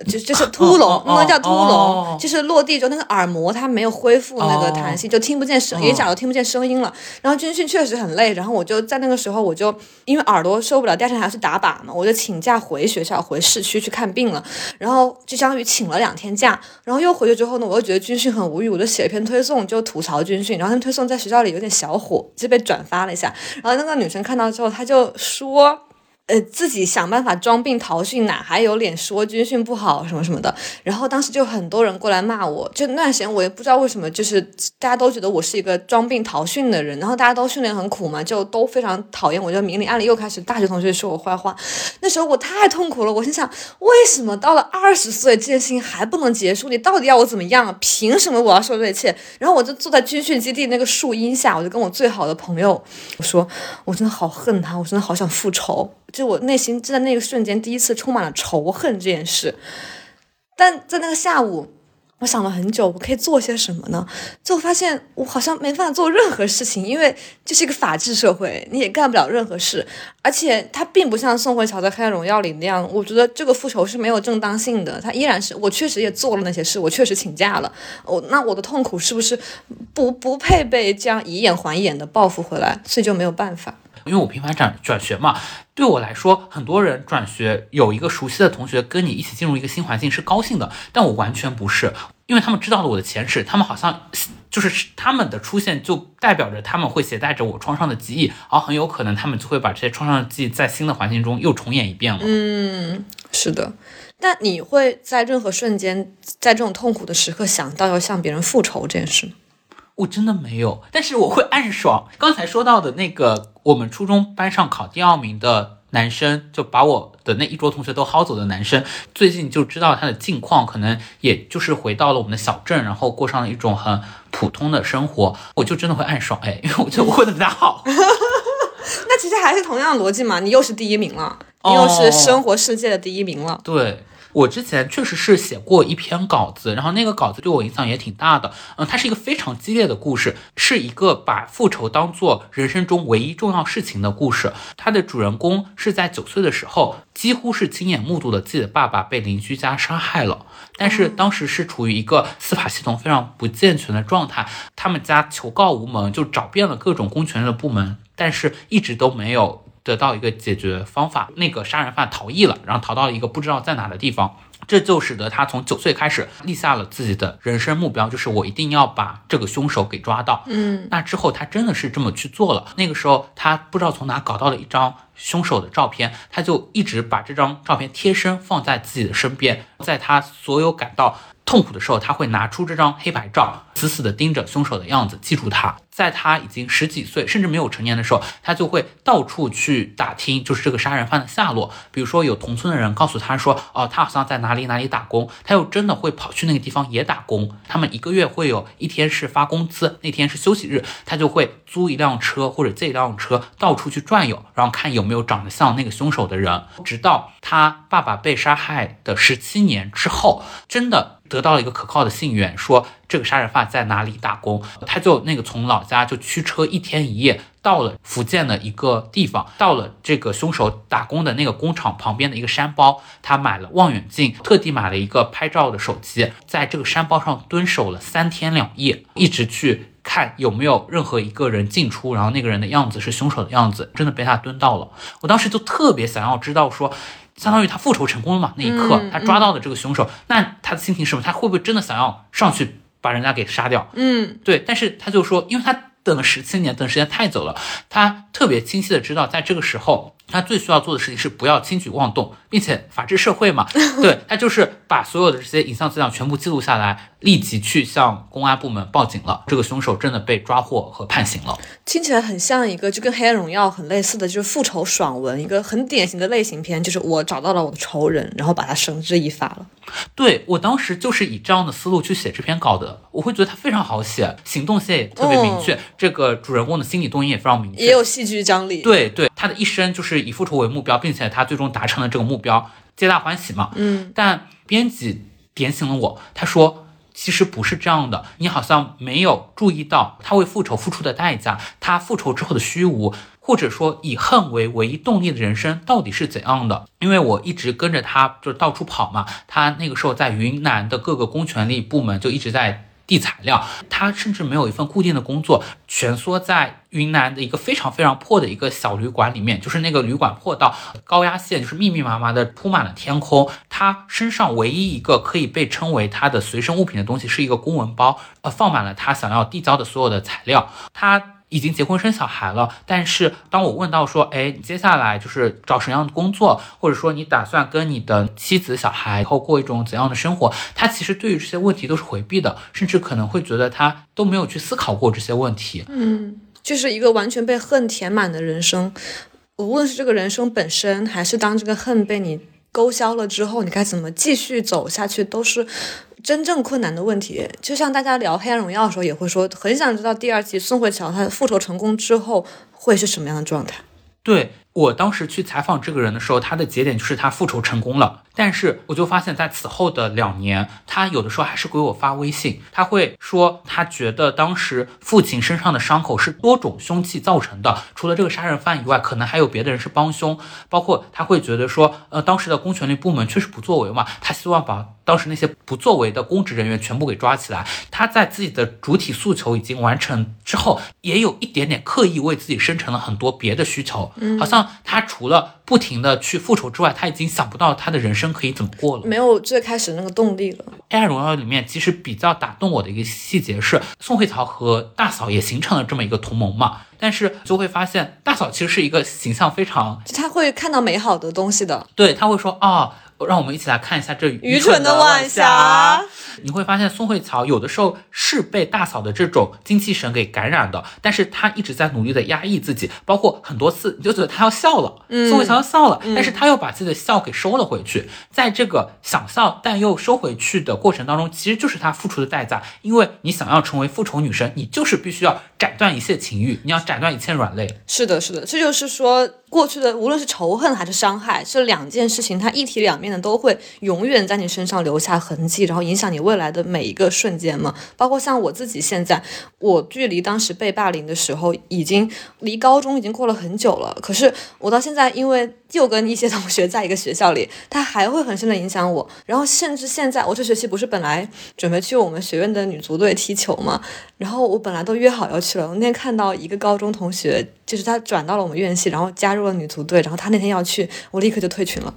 就就是秃聋，那个叫秃聋，就是落地之后那个耳膜它没有恢复那个弹性，就听不见声，眼角都听不见声音了。然后军训确实很累，然后我就在那个时候我就。因为耳朵受不了，第二天还要去打靶嘛，我就请假回学校，回市区去看病了。然后就相当于请了两天假，然后又回去之后呢，我又觉得军训很无语，我就写了一篇推送，就吐槽军训。然后那推送在学校里有点小火，就被转发了一下。然后那个女生看到之后，她就说。呃，自己想办法装病逃训，哪还有脸说军训不好什么什么的？然后当时就很多人过来骂我，就那段时间我也不知道为什么，就是大家都觉得我是一个装病逃训的人，然后大家都训练很苦嘛，就都非常讨厌我，就明里暗里又开始大学同学说我坏话。那时候我太痛苦了，我心想，为什么到了二十岁这件事情还不能结束？你到底要我怎么样？凭什么我要受这一切？然后我就坐在军训基地那个树荫下，我就跟我最好的朋友我说，我真的好恨他，我真的好想复仇。就我内心就在那个瞬间第一次充满了仇恨这件事，但在那个下午，我想了很久，我可以做些什么呢？就发现我好像没办法做任何事情，因为这是一个法治社会，你也干不了任何事，而且它并不像宋慧乔在《黑暗荣耀》里那样，我觉得这个复仇是没有正当性的，它依然是我确实也做了那些事，我确实请假了，我那我的痛苦是不是不不配被这样以眼还眼的报复回来？所以就没有办法。因为我频繁转转学嘛，对我来说，很多人转学有一个熟悉的同学跟你一起进入一个新环境是高兴的，但我完全不是，因为他们知道了我的前世，他们好像就是他们的出现就代表着他们会携带着我创伤的记忆，而很有可能他们就会把这些创伤的记忆在新的环境中又重演一遍了。嗯，是的。那你会在任何瞬间，在这种痛苦的时刻想到要向别人复仇这件事吗？我真的没有，但是我会暗爽。刚才说到的那个，我们初中班上考第二名的男生，就把我的那一桌同学都薅走的男生，最近就知道他的近况，可能也就是回到了我们的小镇，然后过上了一种很普通的生活。我就真的会暗爽，哎，因为我觉得我混的比他好。那其实还是同样的逻辑嘛，你又是第一名了，你又是生活世界的第一名了。对。我之前确实是写过一篇稿子，然后那个稿子对我影响也挺大的。嗯，它是一个非常激烈的故事，是一个把复仇当做人生中唯一重要事情的故事。它的主人公是在九岁的时候，几乎是亲眼目睹了自己的爸爸被邻居家杀害了，但是当时是处于一个司法系统非常不健全的状态，他们家求告无门，就找遍了各种公权力的部门，但是一直都没有。得到一个解决方法，那个杀人犯逃逸了，然后逃到一个不知道在哪的地方，这就使得他从九岁开始立下了自己的人生目标，就是我一定要把这个凶手给抓到。嗯，那之后他真的是这么去做了。那个时候他不知道从哪搞到了一张凶手的照片，他就一直把这张照片贴身放在自己的身边，在他所有感到。痛苦的时候，他会拿出这张黑白照，死死地盯着凶手的样子，记住他。在他已经十几岁，甚至没有成年的时候，他就会到处去打听，就是这个杀人犯的下落。比如说，有同村的人告诉他说，哦，他好像在哪哪里哪里打工，他又真的会跑去那个地方也打工。他们一个月会有一天是发工资，那天是休息日，他就会租一辆车或者借一辆车到处去转悠，然后看有没有长得像那个凶手的人。直到他爸爸被杀害的十七年之后，真的。得到了一个可靠的信源，说这个杀人犯在哪里打工，他就那个从老家就驱车一天一夜到了福建的一个地方，到了这个凶手打工的那个工厂旁边的一个山包，他买了望远镜，特地买了一个拍照的手机，在这个山包上蹲守了三天两夜，一直去看有没有任何一个人进出，然后那个人的样子是凶手的样子，真的被他蹲到了。我当时就特别想要知道说。相当于他复仇成功了嘛？那一刻，他抓到了这个凶手，那他的心情是什么？他会不会真的想要上去把人家给杀掉？嗯，对。但是他就说，因为他等了十七年，等时间太久了，他特别清晰的知道，在这个时候，他最需要做的事情是不要轻举妄动，并且法治社会嘛，对他就是把所有的这些影像资料全部记录下来。立即去向公安部门报警了，这个凶手真的被抓获和判刑了。听起来很像一个就跟《黑暗荣耀》很类似的就是复仇爽文，一个很典型的类型片，就是我找到了我的仇人，然后把他绳之以法了。对我当时就是以这样的思路去写这篇稿的，我会觉得它非常好写，行动线也特别明确，这个主人公的心理动因也非常明确，也有戏剧张力。对对，他的一生就是以复仇为目标，并且他最终达成了这个目标，皆大欢喜嘛。嗯，但编辑点醒了我，他说。其实不是这样的，你好像没有注意到他为复仇付出的代价，他复仇之后的虚无，或者说以恨为唯一动力的人生到底是怎样的？因为我一直跟着他，就到处跑嘛。他那个时候在云南的各个公权力部门就一直在。递材料，他甚至没有一份固定的工作，蜷缩在云南的一个非常非常破的一个小旅馆里面，就是那个旅馆破到高压线就是密密麻麻的铺满了天空。他身上唯一一个可以被称为他的随身物品的东西是一个公文包，呃，放满了他想要递交的所有的材料。他。已经结婚生小孩了，但是当我问到说，哎，你接下来就是找什么样的工作，或者说你打算跟你的妻子、小孩以后过一种怎样的生活，他其实对于这些问题都是回避的，甚至可能会觉得他都没有去思考过这些问题。嗯，就是一个完全被恨填满的人生，无论是这个人生本身，还是当这个恨被你勾销了之后，你该怎么继续走下去，都是。真正困难的问题，就像大家聊《黑暗荣耀》的时候，也会说很想知道第二季宋慧乔她复仇成功之后会是什么样的状态。对我当时去采访这个人的时候，他的节点就是他复仇成功了。但是我就发现，在此后的两年，他有的时候还是给我发微信，他会说他觉得当时父亲身上的伤口是多种凶器造成的，除了这个杀人犯以外，可能还有别的人是帮凶。包括他会觉得说，呃，当时的公权力部门确实不作为嘛，他希望把当时那些不作为的公职人员全部给抓起来。他在自己的主体诉求已经完成之后，也有一点点刻意为自己生成了很多别的需求，好像他除了不停的去复仇之外，他已经想不到他的人生。可以怎么过了？没有最开始那个动力了。《暗荣耀》里面其实比较打动我的一个细节是，宋慧乔和大嫂也形成了这么一个同盟嘛。但是就会发现，大嫂其实是一个形象非常，他会看到美好的东西的。对他会说啊。让我们一起来看一下这愚蠢的晚霞。你会发现宋慧乔有的时候是被大嫂的这种精气神给感染的，但是她一直在努力的压抑自己，包括很多次你就觉得她要笑了，宋慧乔要笑了，但是她又把自己的笑给收了回去。在这个想笑但又收回去的过程当中，其实就是她付出的代价。因为你想要成为复仇女神，你就是必须要斩断一切情欲，你要斩断一切软肋。是的，是的，这就是说。过去的无论是仇恨还是伤害，这两件事情它一体两面的都会永远在你身上留下痕迹，然后影响你未来的每一个瞬间嘛。包括像我自己现在，我距离当时被霸凌的时候，已经离高中已经过了很久了。可是我到现在，因为又跟一些同学在一个学校里，他还会很深的影响我。然后甚至现在，我这学期不是本来准备去我们学院的女足队踢球嘛，然后我本来都约好要去了。我那天看到一个高中同学，就是他转到了我们院系，然后加。入了女足队，然后他那天要去，我立刻就退群了。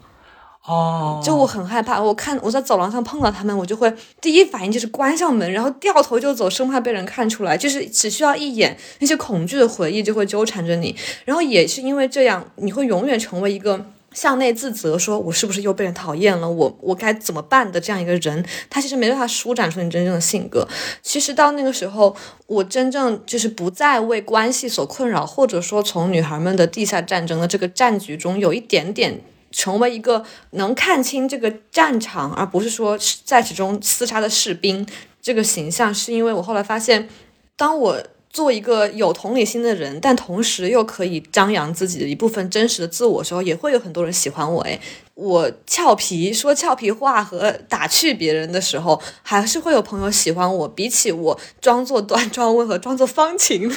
哦，就我很害怕，我看我在走廊上碰到他们，我就会第一反应就是关上门，然后掉头就走，生怕被人看出来。就是只需要一眼，那些恐惧的回忆就会纠缠着你。然后也是因为这样，你会永远成为一个。向内自责，说我是不是又被人讨厌了？我我该怎么办的这样一个人，他其实没办法舒展出你真正的性格。其实到那个时候，我真正就是不再为关系所困扰，或者说从女孩们的地下战争的这个战局中有一点点成为一个能看清这个战场，而不是说在其中厮杀的士兵这个形象，是因为我后来发现，当我。做一个有同理心的人，但同时又可以张扬自己的一部分真实的自我时候，也会有很多人喜欢我。诶，我俏皮说俏皮话和打趣别人的时候，还是会有朋友喜欢我。比起我装作端庄温和、装作方晴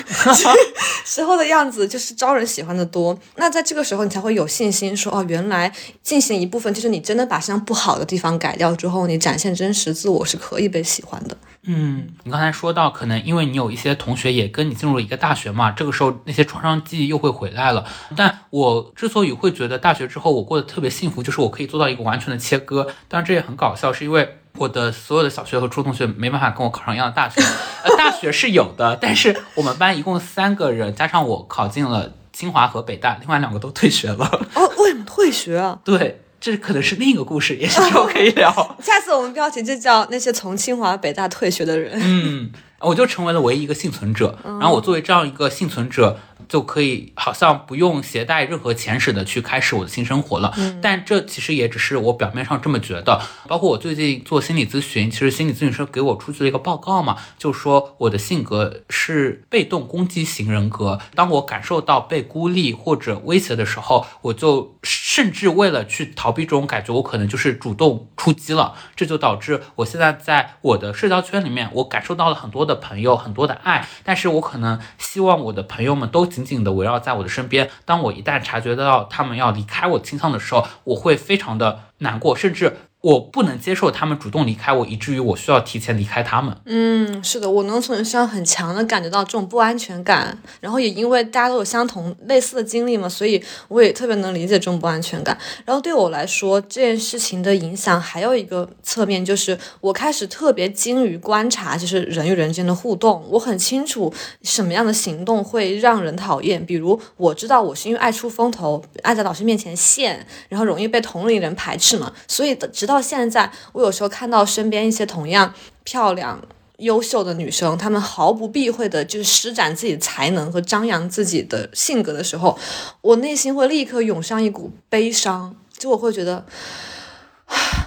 时候的样子，就是招人喜欢的多。那在这个时候，你才会有信心说：“哦，原来进行一部分，就是你真的把身上不好的地方改掉之后，你展现真实自我是可以被喜欢的。”嗯，你刚才说到，可能因为你有一些同学也跟你进入了一个大学嘛，这个时候那些创伤记忆又会回来了。但我之所以会觉得大学之后我过得特别幸福，就是我可以做到一个完全的切割。当然这也很搞笑，是因为我的所有的小学和初中同学没办法跟我考上一样的大学。呃，大学是有的，但是我们班一共三个人，加上我考进了清华和北大，另外两个都退学了。哦，为什么退学啊？对。这可能是另一个故事，也许之后可以聊。下次我们标题就叫那些从清华北大退学的人。嗯，我就成为了唯一一个幸存者。然后我作为这样一个幸存者。就可以好像不用携带任何钱似的去开始我的新生活了。嗯，但这其实也只是我表面上这么觉得。包括我最近做心理咨询，其实心理咨询师给我出具了一个报告嘛，就说我的性格是被动攻击型人格。当我感受到被孤立或者威胁的时候，我就甚至为了去逃避这种感觉，我可能就是主动出击了。这就导致我现在在我的社交圈里面，我感受到了很多的朋友，很多的爱，但是我可能希望我的朋友们都。紧紧的围绕在我的身边。当我一旦察觉到他们要离开我倾向的时候，我会非常的难过，甚至我不能接受他们主动离开我，以至于我需要提前离开他们。嗯，是的，我能从你身上很强的感觉到这种不安全感，然后也因为大家都有相同类似的经历嘛，所以我也特别能理解这种不安全感。然后对我来说，这件事情的影响还有一个侧面，就是我开始特别精于观察，就是人与人之间的互动。我很清楚什么样的行动会让人讨厌，比如我知道我是因为爱出风头，爱在老师面前现，然后容易被同龄人排斥嘛，所以直到现在，我有时候看到身边一些同样漂亮、优秀的女生，她们毫不避讳的就是施展自己的才能和张扬自己的性格的时候，我内心会立刻涌上一股悲伤，就我会觉得。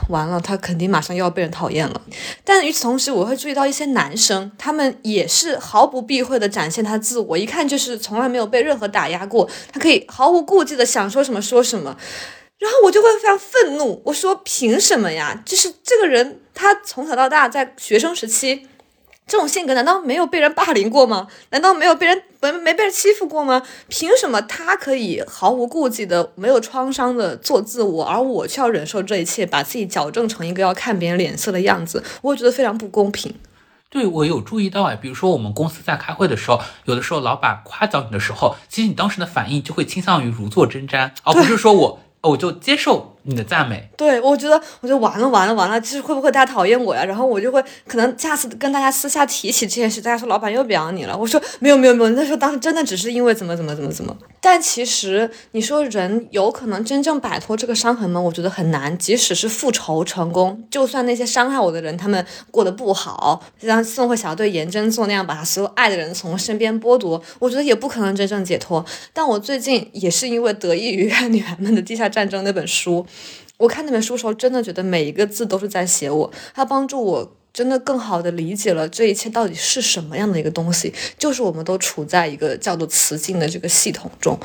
完了，她肯定马上又要被人讨厌了。但与此同时，我会注意到一些男生，他们也是毫不避讳的展现他自我，一看就是从来没有被任何打压过，他可以毫无顾忌的想说什么说什么。然后我就会非常愤怒，我说凭什么呀？就是这个人，他从小到大在学生时期。这种性格难道没有被人霸凌过吗？难道没有被人没没被人欺负过吗？凭什么他可以毫无顾忌的、没有创伤的做自我，而我却要忍受这一切，把自己矫正成一个要看别人脸色的样子？我觉得非常不公平。对我有注意到哎，比如说我们公司在开会的时候，有的时候老板夸奖你的时候，其实你当时的反应就会倾向于如坐针毡，而不是说我我就接受。你的赞美，对我觉得，我就完了完了完了，就是会不会大家讨厌我呀？然后我就会可能下次跟大家私下提起这件事，大家说老板又表扬你了。我说没有没有没有，那时候当时真的只是因为怎么怎么怎么怎么。但其实你说人有可能真正摆脱这个伤痕吗？我觉得很难。即使是复仇成功，就算那些伤害我的人他们过得不好，就像宋慧乔对颜真做那样，把他所有爱的人从身边剥夺，我觉得也不可能真正解脱。但我最近也是因为得益于 《女孩们的地下战争》那本书。我看那本书的时候，真的觉得每一个字都是在写我，它帮助我真的更好的理解了这一切到底是什么样的一个东西，就是我们都处在一个叫做磁性的这个系统中。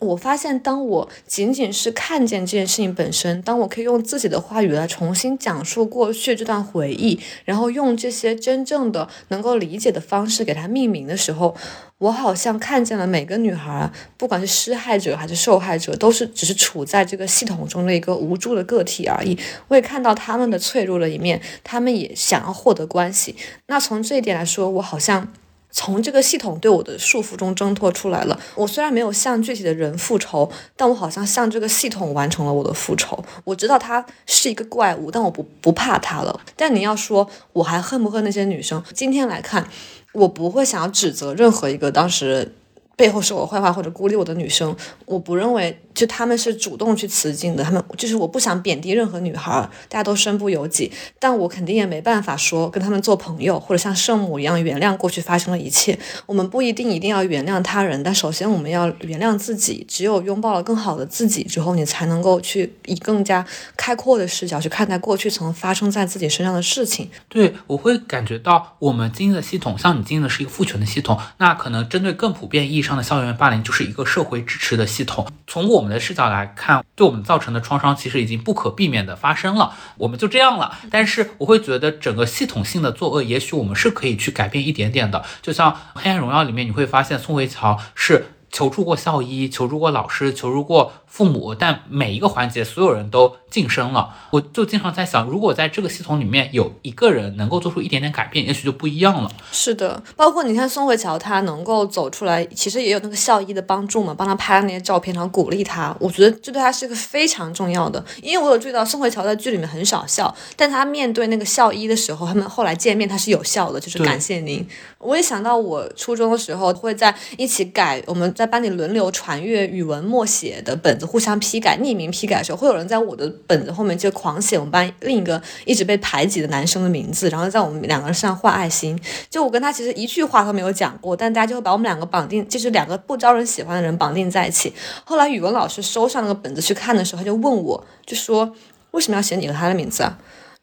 我发现，当我仅仅是看见这件事情本身，当我可以用自己的话语来重新讲述过去这段回忆，然后用这些真正的能够理解的方式给它命名的时候，我好像看见了每个女孩，不管是施害者还是受害者，都是只是处在这个系统中的一个无助的个体而已。我也看到他们的脆弱的一面，他们也想要获得关系。那从这一点来说，我好像。从这个系统对我的束缚中挣脱出来了。我虽然没有向具体的人复仇，但我好像向这个系统完成了我的复仇。我知道他是一个怪物，但我不不怕他了。但你要说我还恨不恨那些女生？今天来看，我不会想要指责任何一个当时背后说我坏话或者孤立我的女生。我不认为。就他们是主动去辞境的，他们就是我不想贬低任何女孩，大家都身不由己，但我肯定也没办法说跟他们做朋友，或者像圣母一样原谅过去发生的一切。我们不一定一定要原谅他人，但首先我们要原谅自己。只有拥抱了更好的自己之后，你才能够去以更加开阔的视角去看待过去曾发生在自己身上的事情。对，我会感觉到我们经营的系统，像你经营的是一个父权的系统，那可能针对更普遍意义上的校园霸凌，就是一个社会支持的系统。从我们的视角来看，对我们造成的创伤其实已经不可避免的发生了，我们就这样了。但是我会觉得整个系统性的作恶，也许我们是可以去改变一点点的。就像《黑暗荣耀》里面，你会发现宋慧乔是求助过校医，求助过老师，求助过。父母，但每一个环节，所有人都晋升了。我就经常在想，如果在这个系统里面有一个人能够做出一点点改变，也许就不一样了。是的，包括你看宋慧乔，她能够走出来，其实也有那个校医的帮助嘛，帮她拍了那些照片，然后鼓励她。我觉得这对她是一个非常重要的，因为我有注意到宋慧乔在剧里面很少笑，但她面对那个校医的时候，他们后来见面，她是有笑的，就是感谢您。我也想到我初中的时候会在一起改，我们在班里轮流传阅语文默写的本。互相批改、匿名批改的时候，会有人在我的本子后面就狂写我们班另一个一直被排挤的男生的名字，然后在我们两个人身上画爱心。就我跟他其实一句话都没有讲过，但大家就会把我们两个绑定，就是两个不招人喜欢的人绑定在一起。后来语文老师收上那个本子去看的时候，他就问我，就说为什么要写你和他的名字啊？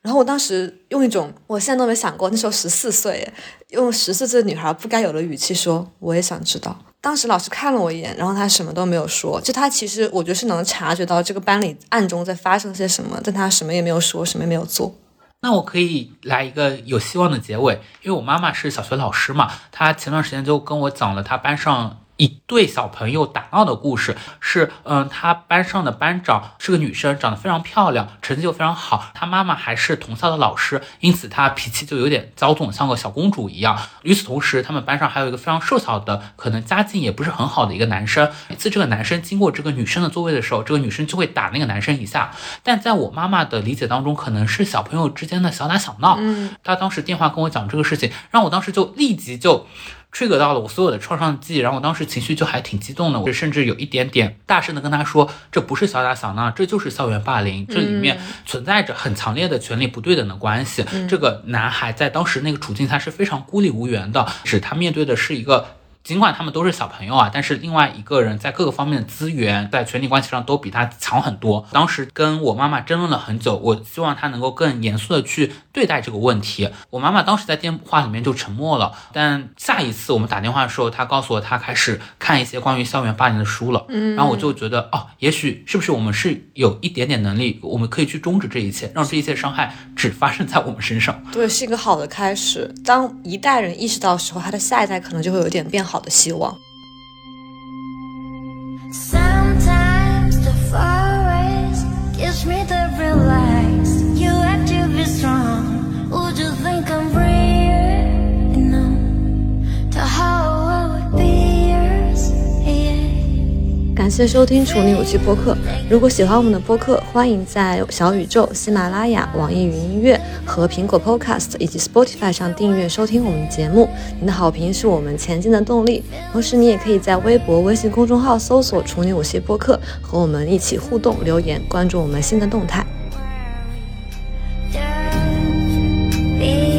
然后我当时用一种我现在都没想过，那时候十四岁，用十四岁女孩不该有的语气说，我也想知道。当时老师看了我一眼，然后他什么都没有说。就他其实我觉得是能察觉到这个班里暗中在发生些什么，但他什么也没有说，什么也没有做。那我可以来一个有希望的结尾，因为我妈妈是小学老师嘛，她前段时间就跟我讲了她班上一对小朋友打闹的故事，是嗯，他班上的班长是个女生，长得非常漂亮，成绩又非常好，她妈妈还是同校的老师，因此她脾气就有点骄纵，像个小公主一样。与此同时，他们班上还有一个非常瘦小的，可能家境也不是很好的一个男生。每次这个男生经过这个女生的座位的时候，这个女生就会打那个男生一下。但在我妈妈的理解当中，可能是小朋友之间的小打小闹。嗯，她当时电话跟我讲这个事情，让我当时就立即就。Trigger 到了我所有的创伤记忆，然后我当时情绪就还挺激动的，我甚至有一点点大声的跟他说，这不是小打小闹，这就是校园霸凌，这里面存在着很强烈的权力不对等的关系。这个男孩在当时那个处境他是非常孤立无援的，是他面对的是一个。尽管他们都是小朋友啊，但是另外一个人在各个方面的资源，在权力关系上都比他强很多。当时跟我妈妈争论了很久，我希望他能够更严肃的去对待这个问题。我妈妈当时在电话里面就沉默了，但下一次我们打电话的时候，她告诉我她开始看一些关于校园霸凌的书了。嗯，然后我就觉得哦，也许是不是我们是有一点点能力，我们可以去终止这一切，让这一切伤害只发生在我们身上。对，是一个好的开始。当一代人意识到的时候，他的下一代可能就会有点变好。好的希望。感谢收听《处女武器》播客。如果喜欢我们的播客，欢迎在小宇宙、喜马拉雅、网易云音乐和苹果 Podcast 以及 Spotify 上订阅收听我们节目。您的好评是我们前进的动力。同时，你也可以在微博、微信公众号搜索“处女武器播客”，和我们一起互动、留言、关注我们新的动态。Yeah.